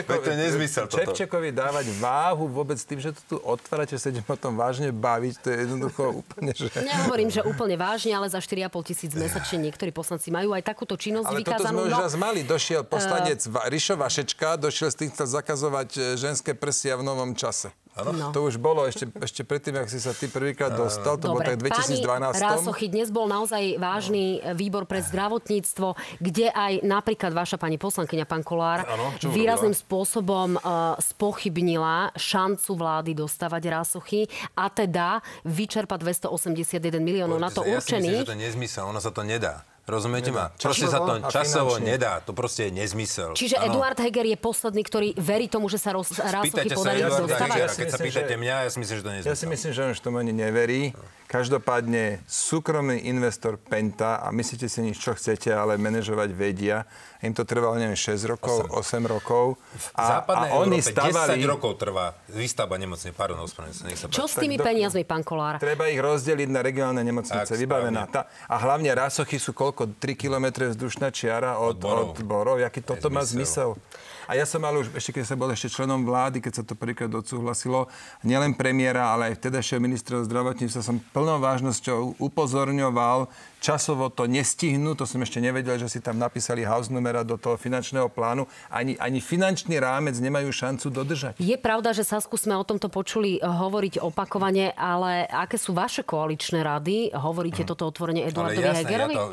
Veď to je nezmysel toto. Čepčekovi dávať váhu vôbec tým, že to tu otvárate, sa idem o tom vážne baviť, to je jednoducho úplne, že... Nehovorím, že úplne vážne, ale za 4,5 tisíc mesačne niektorí poslanci majú aj takúto činnosť Ale toto vykázanú. sme už No, raz mali. Došiel poslanec uh... Rišo Vašečka, došiel s tým chcel zakazovať e, ženské prsia v novom čase. No. To už bolo ešte, ešte predtým, ak si sa ty prvýkrát dostal, to bolo tak v 2012. Pani Rásochy, dnes bol naozaj vážny výbor pre zdravotníctvo, kde aj napríklad vaša pani poslankyňa, pán Kolár, výrazným urobila? spôsobom uh, spochybnila šancu vlády dostávať Rásochy a teda vyčerpať 281 miliónov na to Ja si myslím, že to je nezmysel, ono sa to nedá. Rozumiete ma? Časovo Proste sa to časovo finančne. nedá. To proste je nezmysel. Čiže Áno. Eduard Heger je posledný, ktorý verí tomu, že sa roz, sa podarí dostávať. Hegera. Ja si Keď sa myslím, pýtate že- mňa, ja si myslím, že to je Ja si nezmysel. myslím, že on už tomu ani neverí. Každopádne súkromný investor Penta, a myslíte si nič, čo chcete, ale manažovať vedia, im to trvalo, neviem, 6 rokov, 8, rokov. V A, západnej a oni Európe stavali... 10 rokov trvá výstavba nemocne. Pardon, ospravedlňujem sa, nech sa Čo páči. s tými do- peniazmi, pán Kolár? Treba ich rozdeliť na regionálne nemocnice, Tak, vybavená. Tá, a hlavne rásochy sú koľko? 3 km vzdušná čiara od, Od Borov. od Borov. Jaký toto má zmysel. zmysel? A ja som mal už, ešte keď som bol ešte členom vlády, keď sa to prvýkrát odsúhlasilo, nielen premiéra, ale aj vtedajšieho ministra zdravotníctva som plnou vážnosťou upozorňoval, časovo to nestihnú, to som ešte nevedel, že si tam napísali house numera do toho finančného plánu. Ani, ani finančný rámec nemajú šancu dodržať. Je pravda, že Sasku sme o tomto počuli eh, hovoriť opakovane, ale aké sú vaše koaličné rady? Hovoríte toto otvorene Eduardovi ja, Hegerovi? to,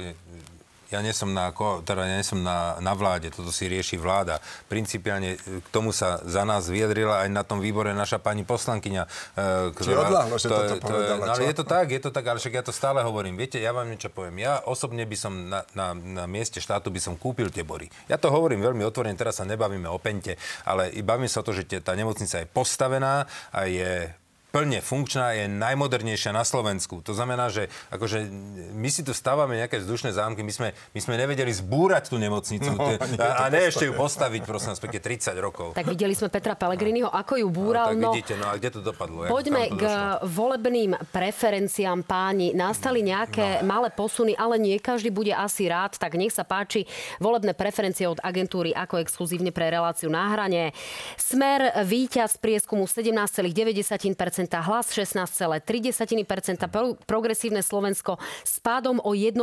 ja nie som, na, teda ja nie som na, na vláde, toto si rieši vláda. Principiálne e, k tomu sa za nás vyjadrila aj na tom výbore naša pani poslankyňa. e, ktorá- odľahlo, že toto je- povedala, no, ale je to tak, je to tak, ale však ja to stále hovorím. Viete, ja vám niečo poviem. Ja osobne by som na, na, na mieste štátu by som kúpil tie bory. Ja to hovorím veľmi otvorene, teraz sa nebavíme o pente, ale i bavíme sa o to, že tie, tá nemocnica je postavená a je plne funkčná, je najmodernejšia na Slovensku. To znamená, že akože my si tu stávame nejaké vzdušné zámky, my sme, my sme nevedeli zbúrať tú nemocnicu No, no, a, a ne ešte ju postaviť, prosím vás, pekne 30 rokov. Tak videli sme Petra Pellegriniho, ako ju no, búral. tak No, vidíte, no a kde to dopadlo? Poďme to k došlo? volebným preferenciám páni. Nastali nejaké No. malé posuny, ale nie každý bude asi rád, tak nech sa páči volebné preferencie od agentúry ako exkluzívne pre reláciu na hrane. Smer víťaz prieskumu 17,9%, hlas 16,3%, pro, progresívne Slovensko s pádom o 1%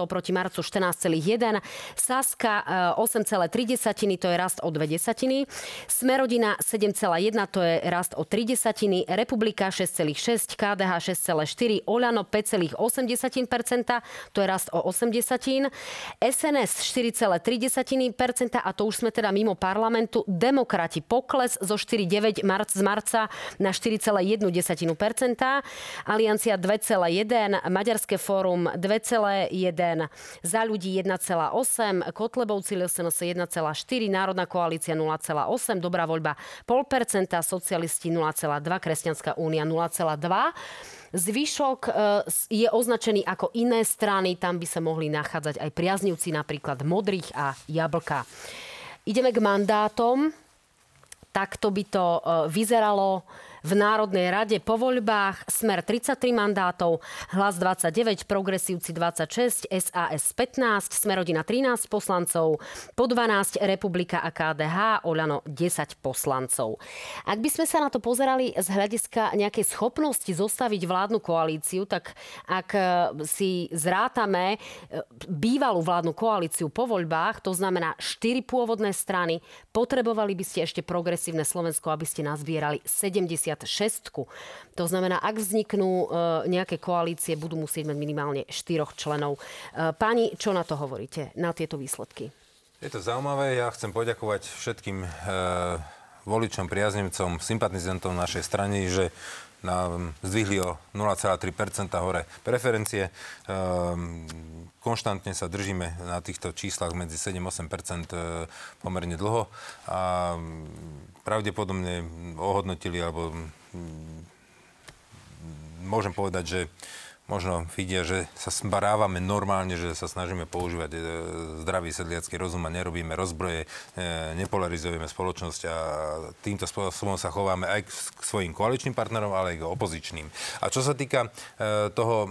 oproti marcu 14,1%, Saska eh, 8,3%, to je rast o 2 desatiny, Smerodina 7,1%, to je rast o 3 desatiny, Republika 6,6%, KDH 6,4%, Oľano 5,8%, to je rast o 8 desatín, SNS 4,3% a to už sme teda mimo parlamentu, Demokrati pokles zo 4,9 marc, z marca na 4,1 desatinu percenta, Aliancia 2,1, Maďarské fórum 2,1, Za ľudí 1,8, Kotlebovci LSNS 1,4, Národná koalícia 0,8, Dobrá voľba 0,5%, socialisti 0,2, Kresťanská únia 0,2. Zvyšok e, je označený ako iné strany, tam by sa mohli nachádzať aj priaznivci napríklad modrých a jablka. Ideme k mandátom. Takto by to e, vyzeralo v Národnej rade po voľbách. Smer 33 mandátov, Hlas 29, Progresívci 26, SAS 15, Smerodina 13 poslancov, po 12 Republika a KDH, Oľano 10 poslancov. Ak by sme sa na to pozerali z hľadiska nejakej schopnosti zostaviť vládnu koalíciu, tak ak e, si zrátame e, bývalú vládnu koalíciu po voľbách, to znamená 4 pôvodné strany, potrebovali by ste ešte progresívne Slovensko, aby ste nazbierali 76. To znamená, ak vzniknú e, nejaké koalície, budú musieť mať minimálne 4 členov. E, Páni, čo na to hovoríte, na tieto výsledky? Je to zaujímavé. Ja chcem poďakovať všetkým e, voličom, priaznivcom, sympatizantom našej strany, že na, zdvihli o 0,3% hore preferencie. Um, konštantne sa držíme na týchto číslach medzi 7-8% e, pomerne dlho a pravdepodobne ohodnotili alebo môžem povedať, že možno vidia, že sa sparávame normálne, že sa snažíme používať e, zdravý sedliacký rozum a nerobíme rozbroje, e, nepolarizujeme spoločnosť a týmto spôsobom sa chováme aj k svojim koaličným partnerom, ale aj k opozičným. A čo sa týka e, toho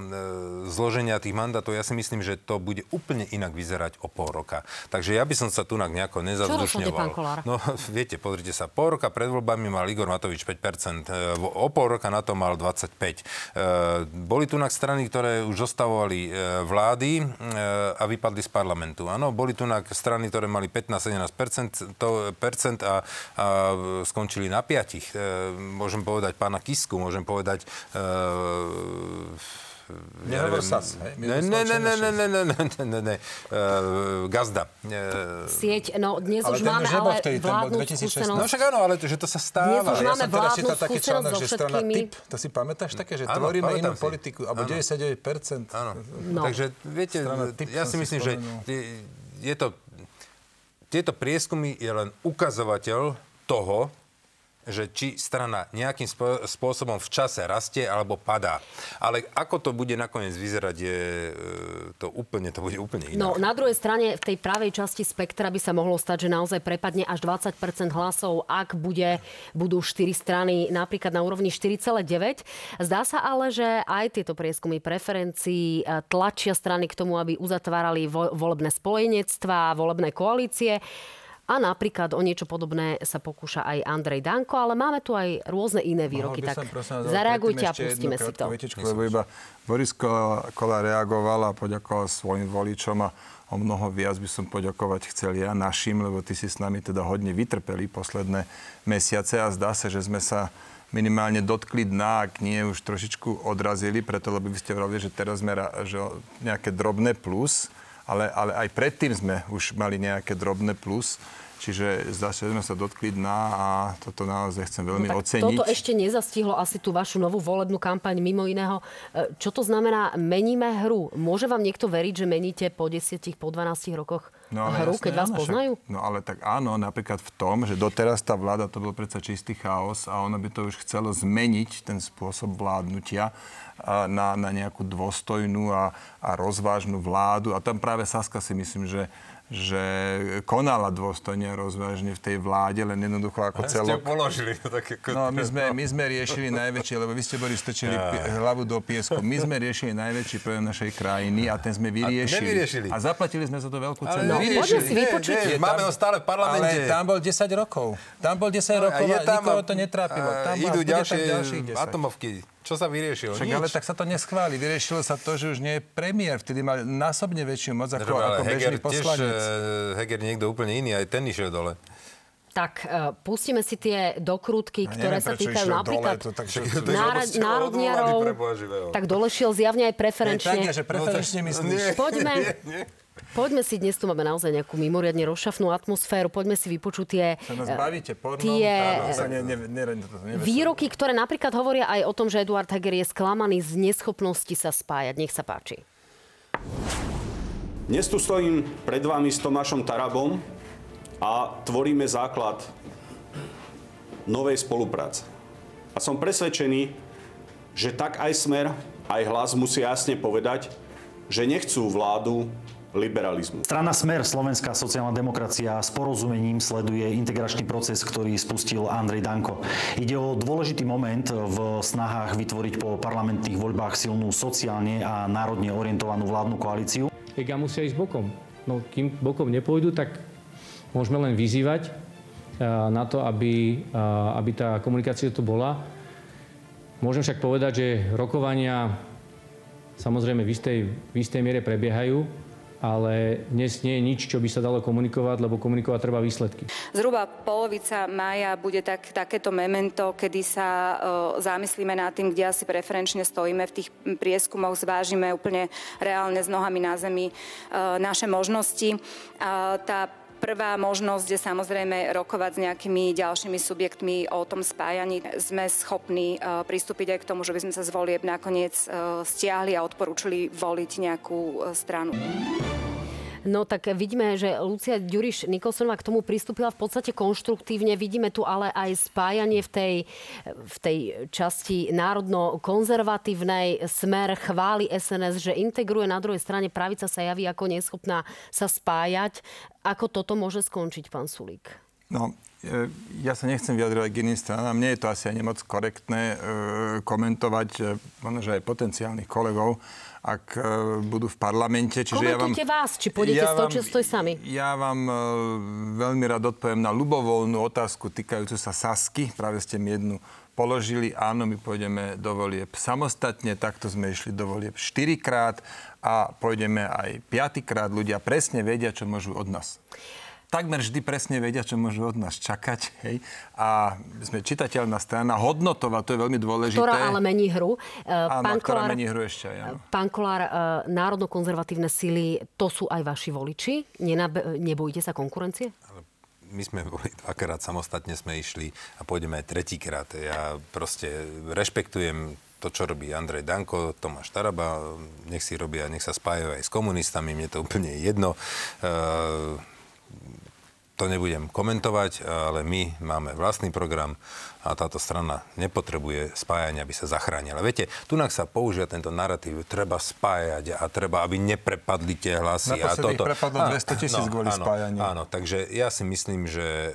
zloženia tých mandátov, ja si myslím, že to bude úplne inak vyzerať o pol roka. Takže ja by som sa tu nejako nezazdušňoval. No, *laughs* viete, pozrite sa, pol roka pred voľbami mal Igor Matovič 5%, o pol roka na to mal 25%. Boli tu na strany strany, ktoré už zostavovali e, vlády e, a vypadli z parlamentu. Áno, boli tu strany, ktoré mali 15-17% a, a skončili na piatich. E, môžem povedať pána Kisku, môžem povedať Nehovor SAS, hej? Ne, ne, ne, ne, ne, ne, ne, ne, ne, ne, Gazda. Sieť, no dnes ale už máme už ale vtedy, vládnu skúsenosť. No však áno, ale že to sa stáva. Dnes už máme ja som teda čítal taký článok, že strana TIP, to si pamätáš také, že áno, tvoríme inú si. politiku, alebo 99%. Áno, no. takže viete, ja si myslím, že je to, tieto prieskumy je len ukazovateľ toho, že či strana nejakým spôsobom v čase rastie alebo padá. Ale ako to bude nakoniec vyzerať, je e, to úplne, to bude úplne iné. No, na druhej strane, v tej pravej časti spektra by sa mohlo stať, že naozaj prepadne až 20% hlasov, ak bude, budú 4 strany napríklad na úrovni 4,9. Zdá sa ale, že aj tieto prieskumy preferencií e, tlačia strany k tomu, aby uzatvárali volebné spojenectvá, volebné koalície. A napríklad o niečo podobné sa pokúša aj Andrej Danko, ale máme tu aj rôzne iné výroky. Tak zareagujte a pustíme si to. Vietičku, lebo iba Boris Kola reagoval a poďakoval svojim voličom a o mnoho viac by som poďakovať chcel ja našim, lebo ty si s nami teda hodne vytrpeli posledné mesiace a zdá sa, že sme sa minimálne dotkli dna, ak nie už trošičku odrazili, preto lebo by ste vravili, že teraz sme že nejaké drobné plus, ale, ale aj predtým sme už mali nejaké drobné plus. Čiže že sme sa dotkli dna a toto naozaj chcem veľmi no, oceniť. Toto ešte nezastihlo asi tú vašu novú volebnú kampaň mimo iného. E, čo to znamená, meníme hru? Môže vám niekto veriť, že meníte po 10, po 12 rokoch no, hru, jasne, keď vás áno, poznajú? Však, no ale tak áno, napríklad v tom, že doteraz tá vláda to bol predsa čistý chaos a ono by to už chcelo zmeniť ten spôsob vládnutia na, na nejakú dôstojnú a, a rozvážnu vládu. A tam práve Saska si myslím, že že konala dôstojne rozvážne v tej vláde, len jednoducho ako celok. Ste položili. Tak ako... No, my sme, my sme riešili najväčšie, lebo vy ste boli strčili ja. hlavu do piesku. My sme riešili najväčší problém našej krajiny a ten sme vyriešili. A, a zaplatili sme za to veľkú cenu. No, poďme si vypočuť. Nie, nie, máme ho stále v parlamente. Ale tam bol 10 rokov. Tam bol 10 no, rokov a, a nikoho to netrápilo. Tam idú ďalšie atomovky. Čo sa vyriešilo? Však, ale tak sa to neschváli. Vyriešilo sa to, že už nie je premiér. Vtedy mal násobne väčšiu moc ako, Dobre, ako bežný Heger poslanec. Tiež, uh, Heger niekto úplne iný, aj ten išiel dole. Tak uh, pustíme si tie dokrutky, ja ktoré neviem, sa týkajú napríklad dole, to, tak, že, to, národ, národniarov. Tak dole šiel zjavne aj preferenčne. Nie, tak, že preferenčne no, myslíš. Poďme. Nie, nie. Poďme si, dnes tu máme naozaj nejakú mimoriadne rozšafnú atmosféru, poďme si vypočuť tie, bavíte, pornom, tie áno, ne, ne, ne, ne, výroky, ktoré napríklad hovoria aj o tom, že Eduard Heger je sklamaný z neschopnosti sa spájať. Nech sa páči. Dnes tu stojím pred vami s Tomášom Tarabom a tvoríme základ novej spolupráce. A som presvedčený, že tak aj Smer, aj Hlas musí jasne povedať, že nechcú vládu liberalizmu. Strana Smer, Slovenská sociálna demokracia s porozumením sleduje integračný proces, ktorý spustil Andrej Danko. Ide o dôležitý moment v snahách vytvoriť po parlamentných voľbách silnú sociálne a národne orientovanú vládnu koalíciu. EGA musia ísť bokom. No, kým bokom nepôjdu, tak môžeme len vyzývať eh, na to, aby, eh, aby tá komunikácia tu bola. Môžem však povedať, že rokovania samozrejme v istej, v istej miere prebiehajú ale dnes nie je nič, čo by sa dalo komunikovať, lebo komunikovať treba výsledky. Zhruba polovica mája bude tak, takéto memento, kedy sa uh, zamyslíme nad tým, kde asi preferenčne stojíme v tých prieskumoch, zvážime úplne reálne s nohami na zemi uh, naše možnosti. Uh, tá Prvá možnosť je samozrejme rokovať s nejakými ďalšími subjektmi o tom spájaní. Sme schopní pristúpiť aj k tomu, že by sme sa z volieb nakoniec stiahli a odporúčili voliť nejakú stranu. No tak vidíme, že Lucia Ďuriš Nikolsonová k tomu pristúpila v podstate konštruktívne. Vidíme tu ale aj spájanie v tej, v tej časti národno-konzervatívnej. Smer chváli SNS, že integruje. Na druhej strane pravica sa javí ako neschopná sa spájať. Ako toto môže skončiť, pán Sulík? No, e, ja sa nechcem vyjadrovať k iným stranám. Mne je to asi aj nemoc korektné e, komentovať, e, možno, že aj potenciálnych kolegov ak e, budú v parlamente. Čiže ja vám, vás, či pôjdete ja vám, stoj sami. Ja vám e, veľmi rád odpoviem na ľubovoľnú otázku týkajúcu sa Sasky. Práve ste mi jednu položili. Áno, my pôjdeme do volieb samostatne. Takto sme išli do volieb 4 krát a pôjdeme aj 5 krát. Ľudia presne vedia, čo môžu od nás takmer vždy presne vedia, čo môžu od nás čakať. Hej? A sme čitateľná strana, hodnotová, to je veľmi dôležité. Ktorá ale mení hru. E, áno, pán ktorá Kolár, mení hru ešte aj. Áno. Pán Kolár, e, národno-konzervatívne síly, to sú aj vaši voliči? Nenab- nebojíte sa konkurencie? my sme boli dvakrát samostatne sme išli a pôjdeme aj tretíkrát. Ja proste rešpektujem to, čo robí Andrej Danko, Tomáš Taraba, nech si robia, nech sa spájajú aj s komunistami, mne to úplne jedno. Uh, to nebudem komentovať, ale my máme vlastný program a táto strana nepotrebuje spájania, aby sa zachránila. Viete, tu sa používa tento narratív, treba spájať a treba, aby neprepadli tie hlasy. a toto. prepadlo 200 tisíc no, kvôli áno, spájaniu. Áno, takže ja si myslím, že e,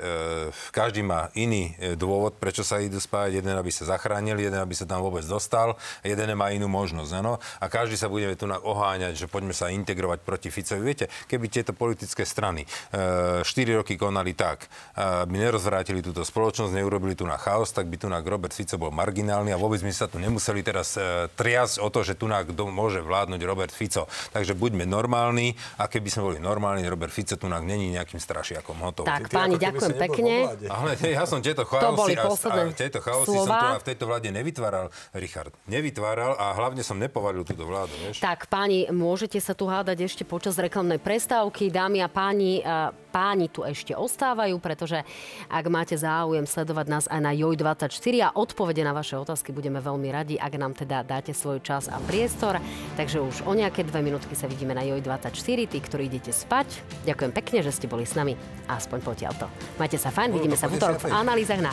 každý má iný e, dôvod, prečo sa idú spájať. Jeden, aby sa zachránil, jeden, aby sa tam vôbec dostal, jeden má inú možnosť. Áno? A každý sa bude tu oháňať, že poďme sa integrovať proti Ficovi. Viete, keby tieto politické strany e, 4 roky konali tak, e, aby nerozvrátili túto spoločnosť, neurobili tu na chaos, chaos, tak by tu Robert Fico bol marginálny a vôbec by sa tu nemuseli teraz e, triasť o to, že tu môže vládnuť Robert Fico. Takže buďme normálni a keby sme boli normálni, Robert Fico tu není nejakým strašiakom hotový. Tak, páni, ďakujem pekne. Ale ja som tieto chaosy, a, a tieto chaosy som tu v tejto vláde nevytváral, Richard. Nevytváral a hlavne som nepovalil túto vládu. Vieš? Tak, páni, môžete sa tu hádať ešte počas reklamnej prestávky. Dámy a páni, páni tu ešte ostávajú, pretože ak máte záujem sledovať nás aj na JOJ24 a odpovede na vaše otázky budeme veľmi radi, ak nám teda dáte svoj čas a priestor. Takže už o nejaké dve minútky sa vidíme na JOJ24, tí, ktorí idete spať. Ďakujem pekne, že ste boli s nami, aspoň potiaľto. Majte sa fajn, vidíme sa v útorok v analýzach na...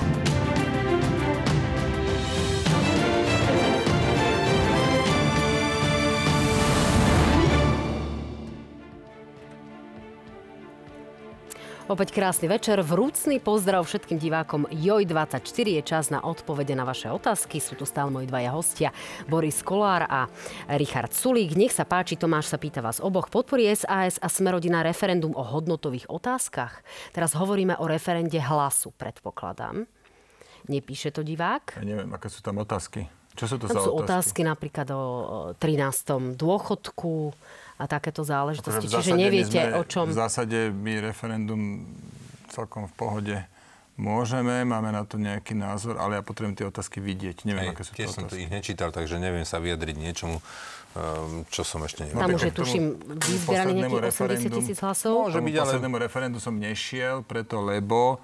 Opäť krásny večer, vrúcný pozdrav všetkým divákom JOJ24. Je čas na odpovede na vaše otázky. Sú tu stále moji dvaja hostia, Boris Kolár a Richard Sulík. Nech sa páči, Tomáš sa pýta vás oboch. Podporí SAS a Smerodina referendum o hodnotových otázkach? Teraz hovoríme o referende hlasu, predpokladám. Nepíše to divák? Ja neviem, aké sú tam otázky. Čo sú to tam za sú otázky? otázky napríklad o 13. dôchodku, a takéto záležitosti. Akože Čiže neviete, sme, o čom... V zásade my referendum celkom v pohode môžeme, máme na to nejaký názor, ale ja potrebujem tie otázky vidieť. Neviem, Hej, aké sú to som to ich nečítal, takže neviem sa vyjadriť niečomu, ehm, čo som ešte nevedel. Tam už je, tuším, vyzbieraný nejakých 80 tisíc hlasov. Môže byť, ale... poslednému referendu som nešiel, preto lebo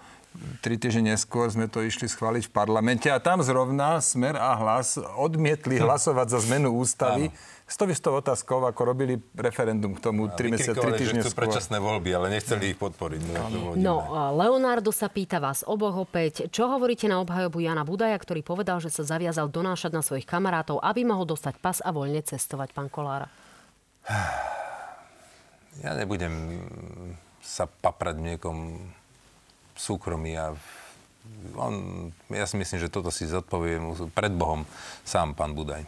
tri týždne neskôr sme to išli schváliť v parlamente a tam zrovna Smer a Hlas odmietli *laughs* hlasovať za zmenu ústavy. Áno s tou istou otázkou, ako robili referendum k tomu 3 mesiace, 3 týždne skôr. predčasné voľby, ale nechceli ich podporiť. No, no Leonardo sa pýta vás oboch opäť, čo hovoríte na obhajobu Jana Budaja, ktorý povedal, že sa zaviazal donášať na svojich kamarátov, aby mohol dostať pas a voľne cestovať, pán Kolára? *sighs* Ja nebudem sa paprať v niekom súkromí a on, ja si myslím, že toto si zodpoviem pred Bohom sám pán Budaj.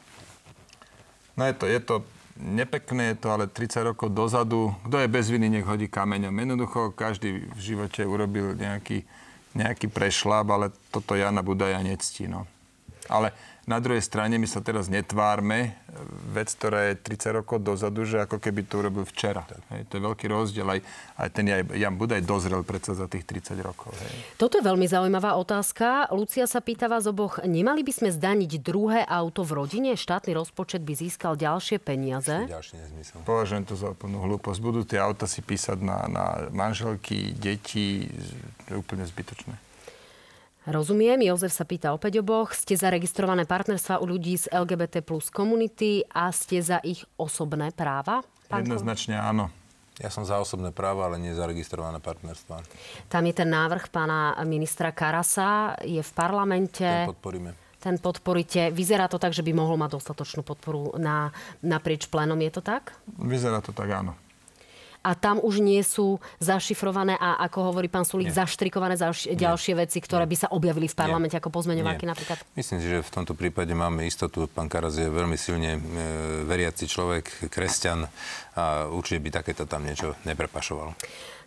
No je to, je to nepekné, je to ale 30 rokov dozadu. Kto je bez viny, nech hodí kameňom. Jednoducho každý v živote urobil nejaký, nejaký prešlap, ale toto Jana Budaja nectí. No. Ale na druhej strane my sa teraz netvárme, vec, ktorá je 30 rokov dozadu, že ako keby to urobil včera. Hej, to je veľký rozdiel. Aj, aj ten Jan Budaj dozrel predsa za tých 30 rokov. Hej. Toto je veľmi zaujímavá otázka. Lucia sa pýta vás oboch, nemali by sme zdaniť druhé auto v rodine? Štátny rozpočet by získal ďalšie peniaze? Ďalší nezmysel. Považujem to za úplnú hlúposť. Budú tie auta si písať na, na manželky, deti, to je úplne zbytočné. Rozumiem, Jozef sa pýta opäť oboch. Ste za registrované partnerstva u ľudí z LGBT plus komunity a ste za ich osobné práva? Pán Jednoznačne áno. Ja som za osobné práva, ale nie za registrované partnerstva. Tam je ten návrh pána ministra Karasa, je v parlamente. Ten podporíme. Ten podporíte. Vyzerá to tak, že by mohol mať dostatočnú podporu na, naprieč plénom. Je to tak? Vyzerá to tak, áno a tam už nie sú zašifrované a ako hovorí pán Sulík, zaštrikované zaš- ďalšie veci, ktoré by sa objavili v parlamente Nie. ako pozmeňováky napríklad? Myslím si, že v tomto prípade máme istotu. Pán Karas je veľmi silne e, veriaci človek, kresťan a určite by takéto tam niečo neprepašoval.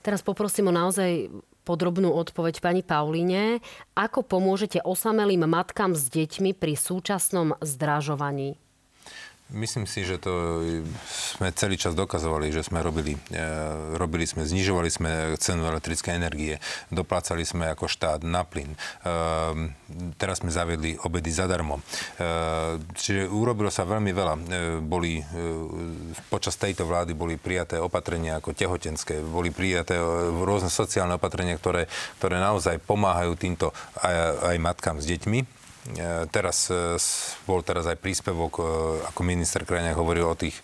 Teraz poprosím o naozaj podrobnú odpoveď pani Paulíne. Ako pomôžete osamelým matkám s deťmi pri súčasnom zdražovaní? Myslím si, že to sme celý čas dokazovali, že sme robili, e, robili sme, znižovali sme cenu elektrické energie, doplácali sme ako štát na plyn. E, teraz sme zaviedli obedy zadarmo. E, čiže urobilo sa veľmi veľa. E, boli, e, počas tejto vlády boli prijaté opatrenia ako tehotenské, boli prijaté e, rôzne sociálne opatrenia, ktoré, ktoré naozaj pomáhajú týmto aj, aj matkám s deťmi E, teraz e, bol teraz aj príspevok, e, ako minister Krajňák hovoril o tých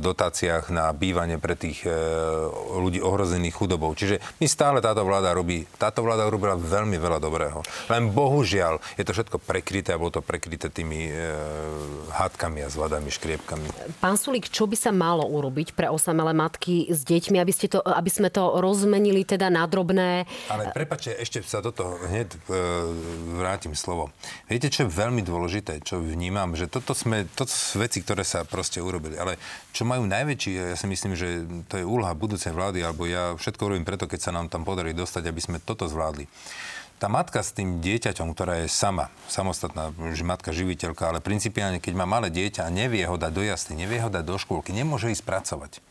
dotáciách na bývanie pre tých ľudí ohrozených chudobou. Čiže my stále táto vláda robí, táto vláda urobila veľmi veľa dobrého. Len bohužiaľ je to všetko prekryté a bolo to prekryté tými hádkami a zvadami, škriepkami. Pán Sulík, čo by sa malo urobiť pre osamelé matky s deťmi, aby, ste to, aby sme to rozmenili teda na drobné? Ale prepačte, ešte sa do toho hneď vrátim slovo. Viete, čo je veľmi dôležité, čo vnímam, že toto, sme, toto sú veci, ktoré sa proste urobili. Ale čo majú najväčší, ja si myslím, že to je úloha budúcej vlády, alebo ja všetko robím preto, keď sa nám tam podarí dostať, aby sme toto zvládli tá matka s tým dieťaťom, ktorá je sama, samostatná, matka živiteľka, ale principiálne, keď má malé dieťa a nevie ho dať do jasny, nevie ho dať do škôlky, nemôže ísť pracovať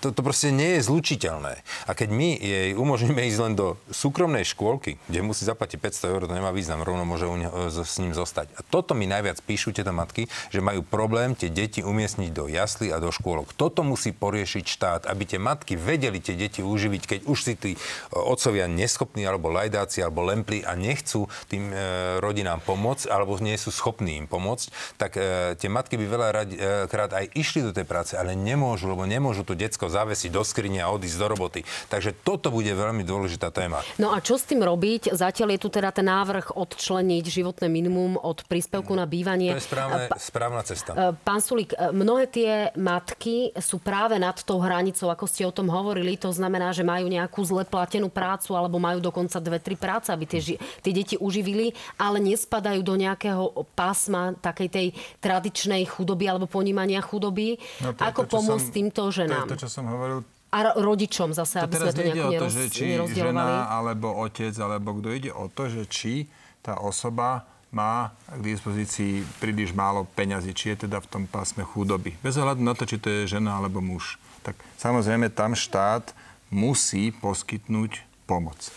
to, to proste nie je zlučiteľné. A keď my jej umožníme ísť len do súkromnej škôlky, kde musí zaplatiť 500 eur, to nemá význam, rovno môže u neho, s ním zostať. A toto mi najviac píšu tieto matky, že majú problém tie deti umiestniť do jasly a do škôlok. Toto musí poriešiť štát, aby tie matky vedeli tie deti uživiť, keď už si tí e, otcovia neschopní alebo lajdáci alebo lempli a nechcú tým e, rodinám pomôcť alebo nie sú schopní im pomôcť, tak e, tie matky by veľa radi, e, krát aj išli do tej práce, ale nemôžu, lebo nemôžu nemôžu to decko zavesiť do skrine a odísť do roboty. Takže toto bude veľmi dôležitá téma. No a čo s tým robiť? Zatiaľ je tu teda ten návrh odčleniť životné minimum od príspevku na bývanie. To je správne, pa, správna cesta. E, pán Sulík, e, mnohé tie matky sú práve nad tou hranicou, ako ste o tom hovorili. To znamená, že majú nejakú zle platenú prácu alebo majú dokonca dve, tri práce, aby tie, tie deti uživili, ale nespadajú do nejakého pásma takej tej tradičnej chudoby alebo ponímania chudoby. No, ako to, pomôcť som... týmto ženám. To je to, čo som hovoril. A rodičom zase, to aby sme to nejako o to, že či žena, alebo otec, alebo kto ide o to, že či tá osoba má k dispozícii príliš málo peňazí, či je teda v tom pásme chudoby. Bez ohľadu na to, či to je žena alebo muž. Tak samozrejme tam štát musí poskytnúť pomoc.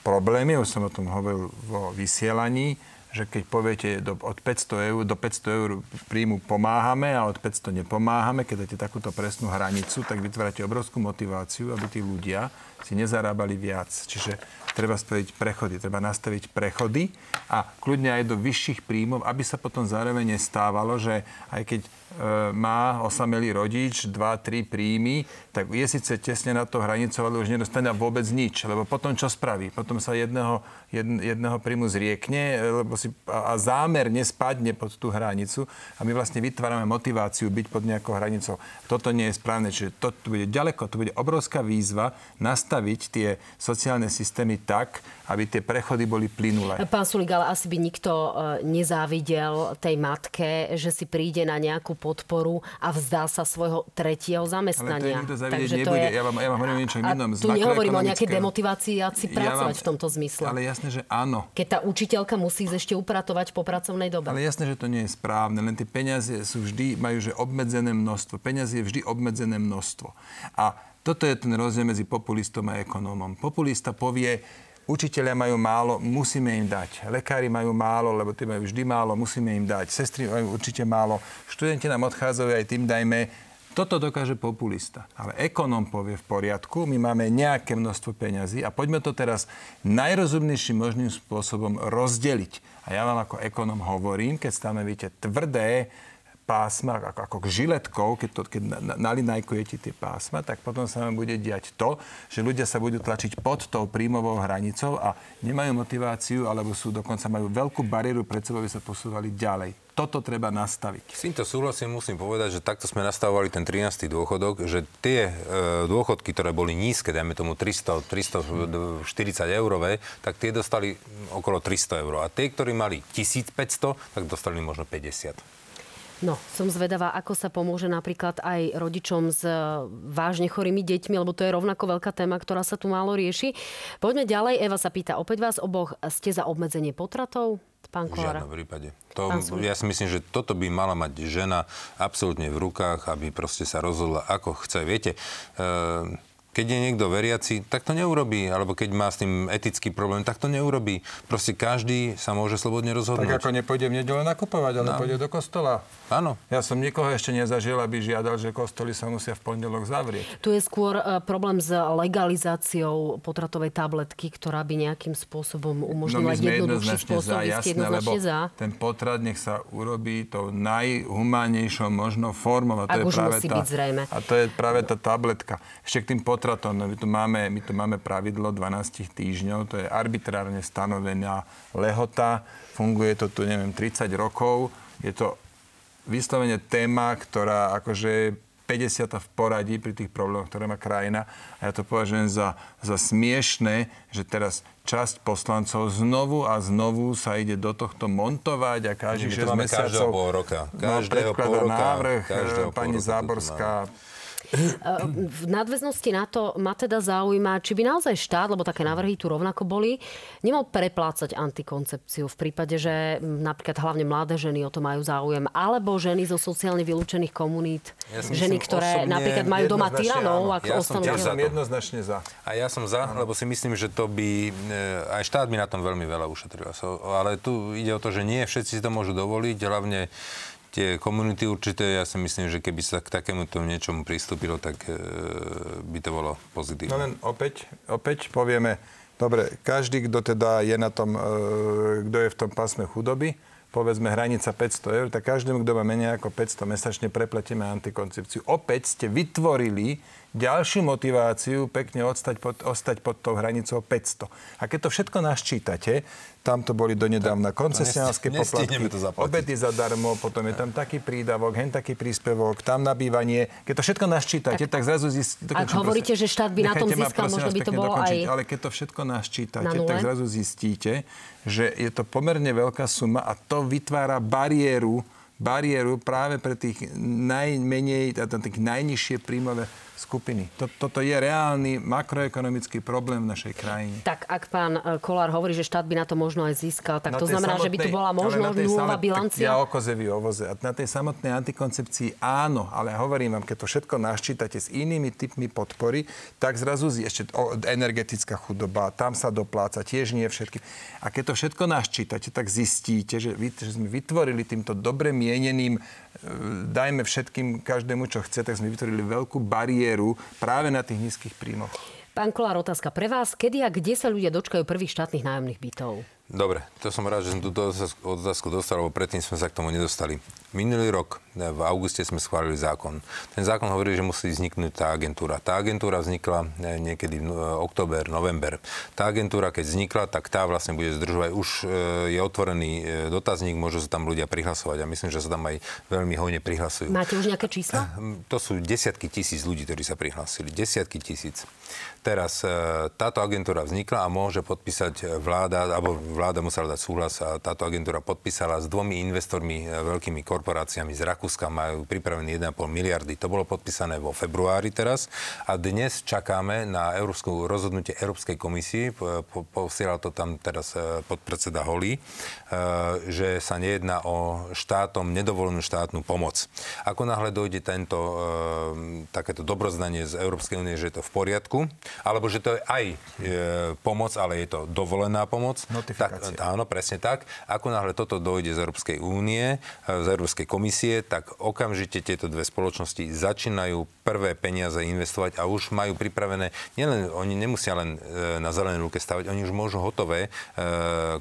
Problém je, už som o tom hovoril vo vysielaní, že keď poviete do, od 500 eur, do 500 eur príjmu pomáhame a od 500 nepomáhame, keď dáte takúto presnú hranicu, tak vytvárate obrovskú motiváciu, aby tí ľudia si nezarábali viac. Čiže treba spraviť prechody, treba nastaviť prechody a kľudne aj do vyšších príjmov, aby sa potom zároveň nestávalo, že aj keď E, má osamelý rodič 2-3 príjmy, tak je síce tesne na to hranicou, ale už nedostane vôbec nič. Lebo potom čo spraví? Potom sa jedného, jedn, jedného príjmu zriekne lebo si, a, a zámerne spadne pod tú hranicu a my vlastne vytvárame motiváciu byť pod nejakou hranicou. Toto nie je správne, čiže to bude ďaleko, to bude obrovská výzva nastaviť tie sociálne systémy tak, aby tie prechody boli plynulé. Pán Sulik, ale asi by nikto e, nezávidel tej matke, že si príde na nejakú podporu a vzdá sa svojho tretieho zamestnania. Ale to Takže nebude. To je... Ja vám, ja vám hovorím niečo inom. Tu nehovorím o nejakej demotivácii si pracovať ja vám... v tomto zmysle. Ale jasné, že áno. Keď tá učiteľka musí ešte upratovať po pracovnej dobe. Ale jasné, že to nie je správne, len tie peniaze sú vždy, majú že obmedzené množstvo. Peniaze je vždy obmedzené množstvo. A toto je ten rozdiel medzi populistom a ekonómom. Populista povie, Učiteľia majú málo, musíme im dať. Lekári majú málo, lebo tí majú vždy málo, musíme im dať. Sestry majú určite málo. Študenti nám odchádzajú, aj tým dajme. Toto dokáže populista. Ale ekonóm povie v poriadku, my máme nejaké množstvo peňazí a poďme to teraz najrozumnejším možným spôsobom rozdeliť. A ja vám ako ekonóm hovorím, keď stanovíte tvrdé pásma, ako, ako žiletkou, keď, to, keď nalinajkujete tie pásma, tak potom sa vám bude diať to, že ľudia sa budú tlačiť pod tou príjmovou hranicou a nemajú motiváciu, alebo sú dokonca majú veľkú bariéru pred sebou, aby sa posúvali ďalej. Toto treba nastaviť. S týmto súhlasím, musím povedať, že takto sme nastavovali ten 13. dôchodok, že tie e, dôchodky, ktoré boli nízke, dajme tomu 300, 340 eurové, tak tie dostali okolo 300 eur. A tie, ktorí mali 1500, tak dostali možno 50. No, som zvedavá, ako sa pomôže napríklad aj rodičom s e, vážne chorými deťmi, lebo to je rovnako veľká téma, ktorá sa tu málo rieši. Poďme ďalej. Eva sa pýta opäť vás oboch, ste za obmedzenie potratov? Pán V žiadnom prípade. To, ja si myslím, že toto by mala mať žena absolútne v rukách, aby proste sa rozhodla, ako chce. Viete, e- keď je niekto veriaci, tak to neurobí. Alebo keď má s tým etický problém, tak to neurobí. Proste každý sa môže slobodne rozhodnúť. Tak ako nepôjde v nedelu nakupovať, ale no. pôjde do kostola. Áno. Ja som nikoho ešte nezažil, aby žiadal, že kostoly sa musia v pondelok zavrieť. Tu je skôr uh, problém s legalizáciou potratovej tabletky, ktorá by nejakým spôsobom umožnila no jednoduchší spôsob. Za, jasné, lebo za. ten potrat nech sa urobí tou najhumánnejšou možnou formou. A to Ak je práve musí tá. A to je práve tá tabletka. Ešte k tým potratom potratom. No, my, tu máme, my tu máme pravidlo 12 týždňov, to je arbitrárne stanovená lehota. Funguje to tu, neviem, 30 rokov. Je to vyslovene téma, ktorá akože 50 v poradí pri tých problémoch, ktoré má krajina. A ja to považujem za, za smiešné, že teraz časť poslancov znovu a znovu sa ide do tohto montovať a každý 6 mesiacov... Každého pol roka. Každého no, pol roka. návrh, každého pani pol roka Záborská v nadväznosti na to ma teda zaujíma, či by naozaj štát, lebo také návrhy tu rovnako boli, nemal preplácať antikoncepciu v prípade, že napríklad hlavne mladé ženy o to majú záujem, alebo ženy zo sociálne vylúčených komunít, ja ženy, ktoré napríklad majú doma tyranov, ak ja ostanú... Ja som jednoznačne za. A ja som za, lebo si myslím, že to by, e, aj štát by na tom veľmi veľa ušetril. Ale tu ide o to, že nie všetci si to môžu dovoliť, hlavne tie komunity určité, ja si myslím, že keby sa k takémuto niečomu pristúpilo, tak e, by to bolo pozitívne. No len opäť, opäť povieme, dobre, každý, kto teda je na tom, e, kto je v tom pásme chudoby, povedzme hranica 500 eur, tak každému, kto má menej ako 500 mesačne, prepletieme antikoncepciu. Opäť ste vytvorili ďalšiu motiváciu pekne ostať pod, ostať pod tou hranicou 500. A keď to všetko naščítate, tam to boli donedávna koncesionárske poplatky, obedy zadarmo, potom je tam taký prídavok, hen taký príspevok, tam nabývanie. Keď to všetko naščítate, tak, tak zrazu zistíte... Ak hovoríte, že štát by na tom získal, možno by to bolo dokončiť, aj... Ale keď to všetko naščítate, tak zrazu zistíte, že je to pomerne veľká suma a to vytvára bariéru bariéru práve pre tých najmenej, tých najnižšie príjmové skupiny. Toto je reálny makroekonomický problém v našej krajine. Tak ak pán e, Kolár hovorí, že štát by na to možno aj získal, tak na to znamená, že by tu bola možno nulová bilancia? Ja o ovoze. A na tej samotnej antikoncepcii áno, ale hovorím vám, keď to všetko naščítate s inými typmi podpory, tak zrazu ešte energetická chudoba, tam sa dopláca, tiež nie všetky. A keď to všetko naščítate, tak zistíte, že, vy, že sme vytvorili týmto dobre mieneným dajme všetkým každému, čo chce, tak sme vytvorili veľkú bariéru práve na tých nízkych príjmoch. Pán Kolár, otázka pre vás. Kedy a kde sa ľudia dočkajú prvých štátnych nájomných bytov? Dobre, to som rád, že som túto otázku dostal, lebo predtým sme sa k tomu nedostali. Minulý rok, v auguste sme schválili zákon. Ten zákon hovorí, že musí vzniknúť tá agentúra. Tá agentúra vznikla eh, niekedy v eh, október, november. Tá agentúra, keď vznikla, tak tá vlastne bude zdržovať. Už eh, je otvorený dotazník, môžu sa tam ľudia prihlasovať a myslím, že sa tam aj veľmi hojne prihlasujú. Máte už nejaké čísla? To sú desiatky tisíc ľudí, ktorí sa prihlasili. Desiatky tisíc. Teraz táto agentúra vznikla a môže podpísať vláda, alebo vláda musela dať súhlas a táto agentúra podpísala s dvomi investormi, e, veľkými korporáciami z Rakúska, majú pripravený 1,5 miliardy. To bolo podpísané vo februári teraz a dnes čakáme na Európsku rozhodnutie Európskej komisii, posielal to tam teraz e, podpredseda Holý, že sa nejedná o štátom nedovolenú štátnu pomoc. Ako náhle dojde tento, takéto dobroznanie z Európskej únie, že je to v poriadku, alebo že to je aj pomoc, ale je to dovolená pomoc. Notifikácia. Tak, áno, presne tak. Ako náhle toto dojde z Európskej únie, e, z Európskej komisie, tak okamžite tieto dve spoločnosti začínajú prvé peniaze investovať a už majú pripravené, nielen, oni nemusia len e, na zelené ruke stavať, oni už môžu hotové e,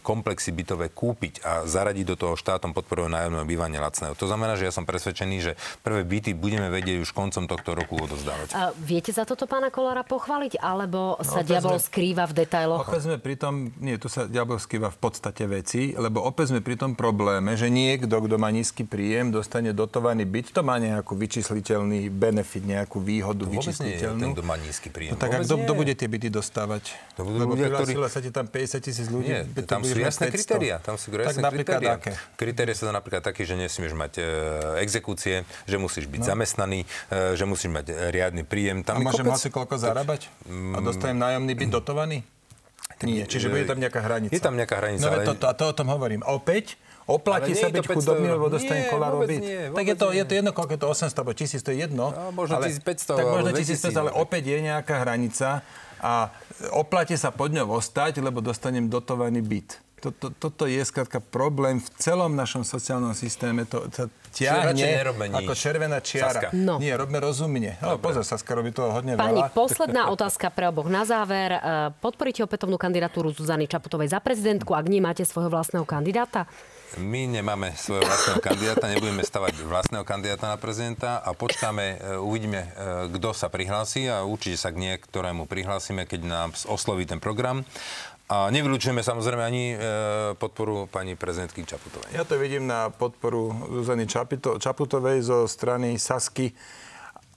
komplexy bytové kúpiť a zaradiť do toho štátom podporového nájomného bývania lacného. To znamená, že ja som presvedčený, že prvé byty budeme vedieť už koncom tohto roku odozdávať. A viete za toto pána Kolára pochváliť, alebo sa no, diabol skrýva v detailoch? Opäť sme pri tom, nie, tu sa diabol skrýva v podstate veci, lebo opäť sme pri tom probléme, že niekto, kto má nízky príjem, dostane dotovaný byt, to má nejakú vyčísliteľný benefit, nejakú výhodu to vyčísliteľnú. Nie je ten, kto má nízky príjem. No, tak a kto, kto bude tie byty dostávať? To budú Lebo ľudia, ktorí... sa ti tam 50 tisíc ľudí. Nie, tam sú jasné kritéria. Tam sú jasné tak kritéria. Aké? Kritéria sú napríklad také, že nesmieš mať e, exekúcie, že musíš byť no. zamestnaný, e, že musíš mať riadny príjem. Tam a môžem kopec... hoci koľko zarábať? A dostanem nájomný byt dotovaný? Nie, čiže bude tam nejaká hranica. Je tam nejaká hranica. No ale... to, to, a to o tom hovorím. Opäť, Oplatí sa byť chudobný, lebo dostane kolárov byt. Nie, tak je to, je to jedno, koľko je to 800 alebo 1000, to je jedno. No, možno ale, 1500. Tak možno 1500, ale opäť je nejaká hranica a oplatí sa pod ňou ostať, lebo dostanem dotovaný byt. Toto, toto je skrátka problém v celom našom sociálnom systéme. To, to ťahne ako červená čiara. No. Nie, robme rozumne. No, pozor, Saska robí toho hodne Pani, veľa. posledná otázka pre oboch na záver. E, podporíte opätovnú kandidatúru Zuzany Čaputovej za prezidentku, ak nie máte svojho vlastného kandidáta? My nemáme svojho vlastného kandidáta, nebudeme stavať vlastného kandidáta na prezidenta a počkáme, e, uvidíme, e, kto sa prihlási a určite sa k niektorému prihlásime, keď nám osloví ten program. A nevylučujeme samozrejme ani e, podporu pani prezidentky Čaputovej. Ja to vidím na podporu Zuzany Čapito, Čaputovej zo strany Sasky.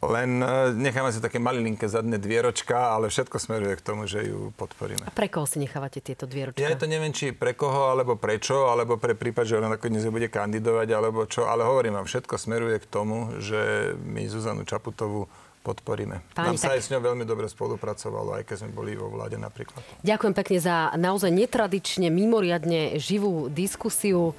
Len e, necháme si také malilinké zadné dvieročka, ale všetko smeruje k tomu, že ju podporíme. A pre koho si nechávate tieto dvieročka? Ja to neviem, či pre koho, alebo prečo, alebo pre prípad, že ona nakoniec bude kandidovať, alebo čo. Ale hovorím vám, všetko smeruje k tomu, že my Zuzanu Čaputovú podporíme. Páni, Nám sa tak... aj s ňou veľmi dobre spolupracovalo, aj keď sme boli vo vláde napríklad. Ďakujem pekne za naozaj netradične, mimoriadne živú diskusiu.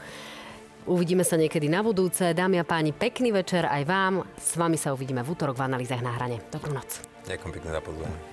Uvidíme sa niekedy na budúce. Dámy a páni, pekný večer aj vám. S vami sa uvidíme v útorok v analýzach na hrane. Dobrú noc. Ďakujem pekne za pozvanie.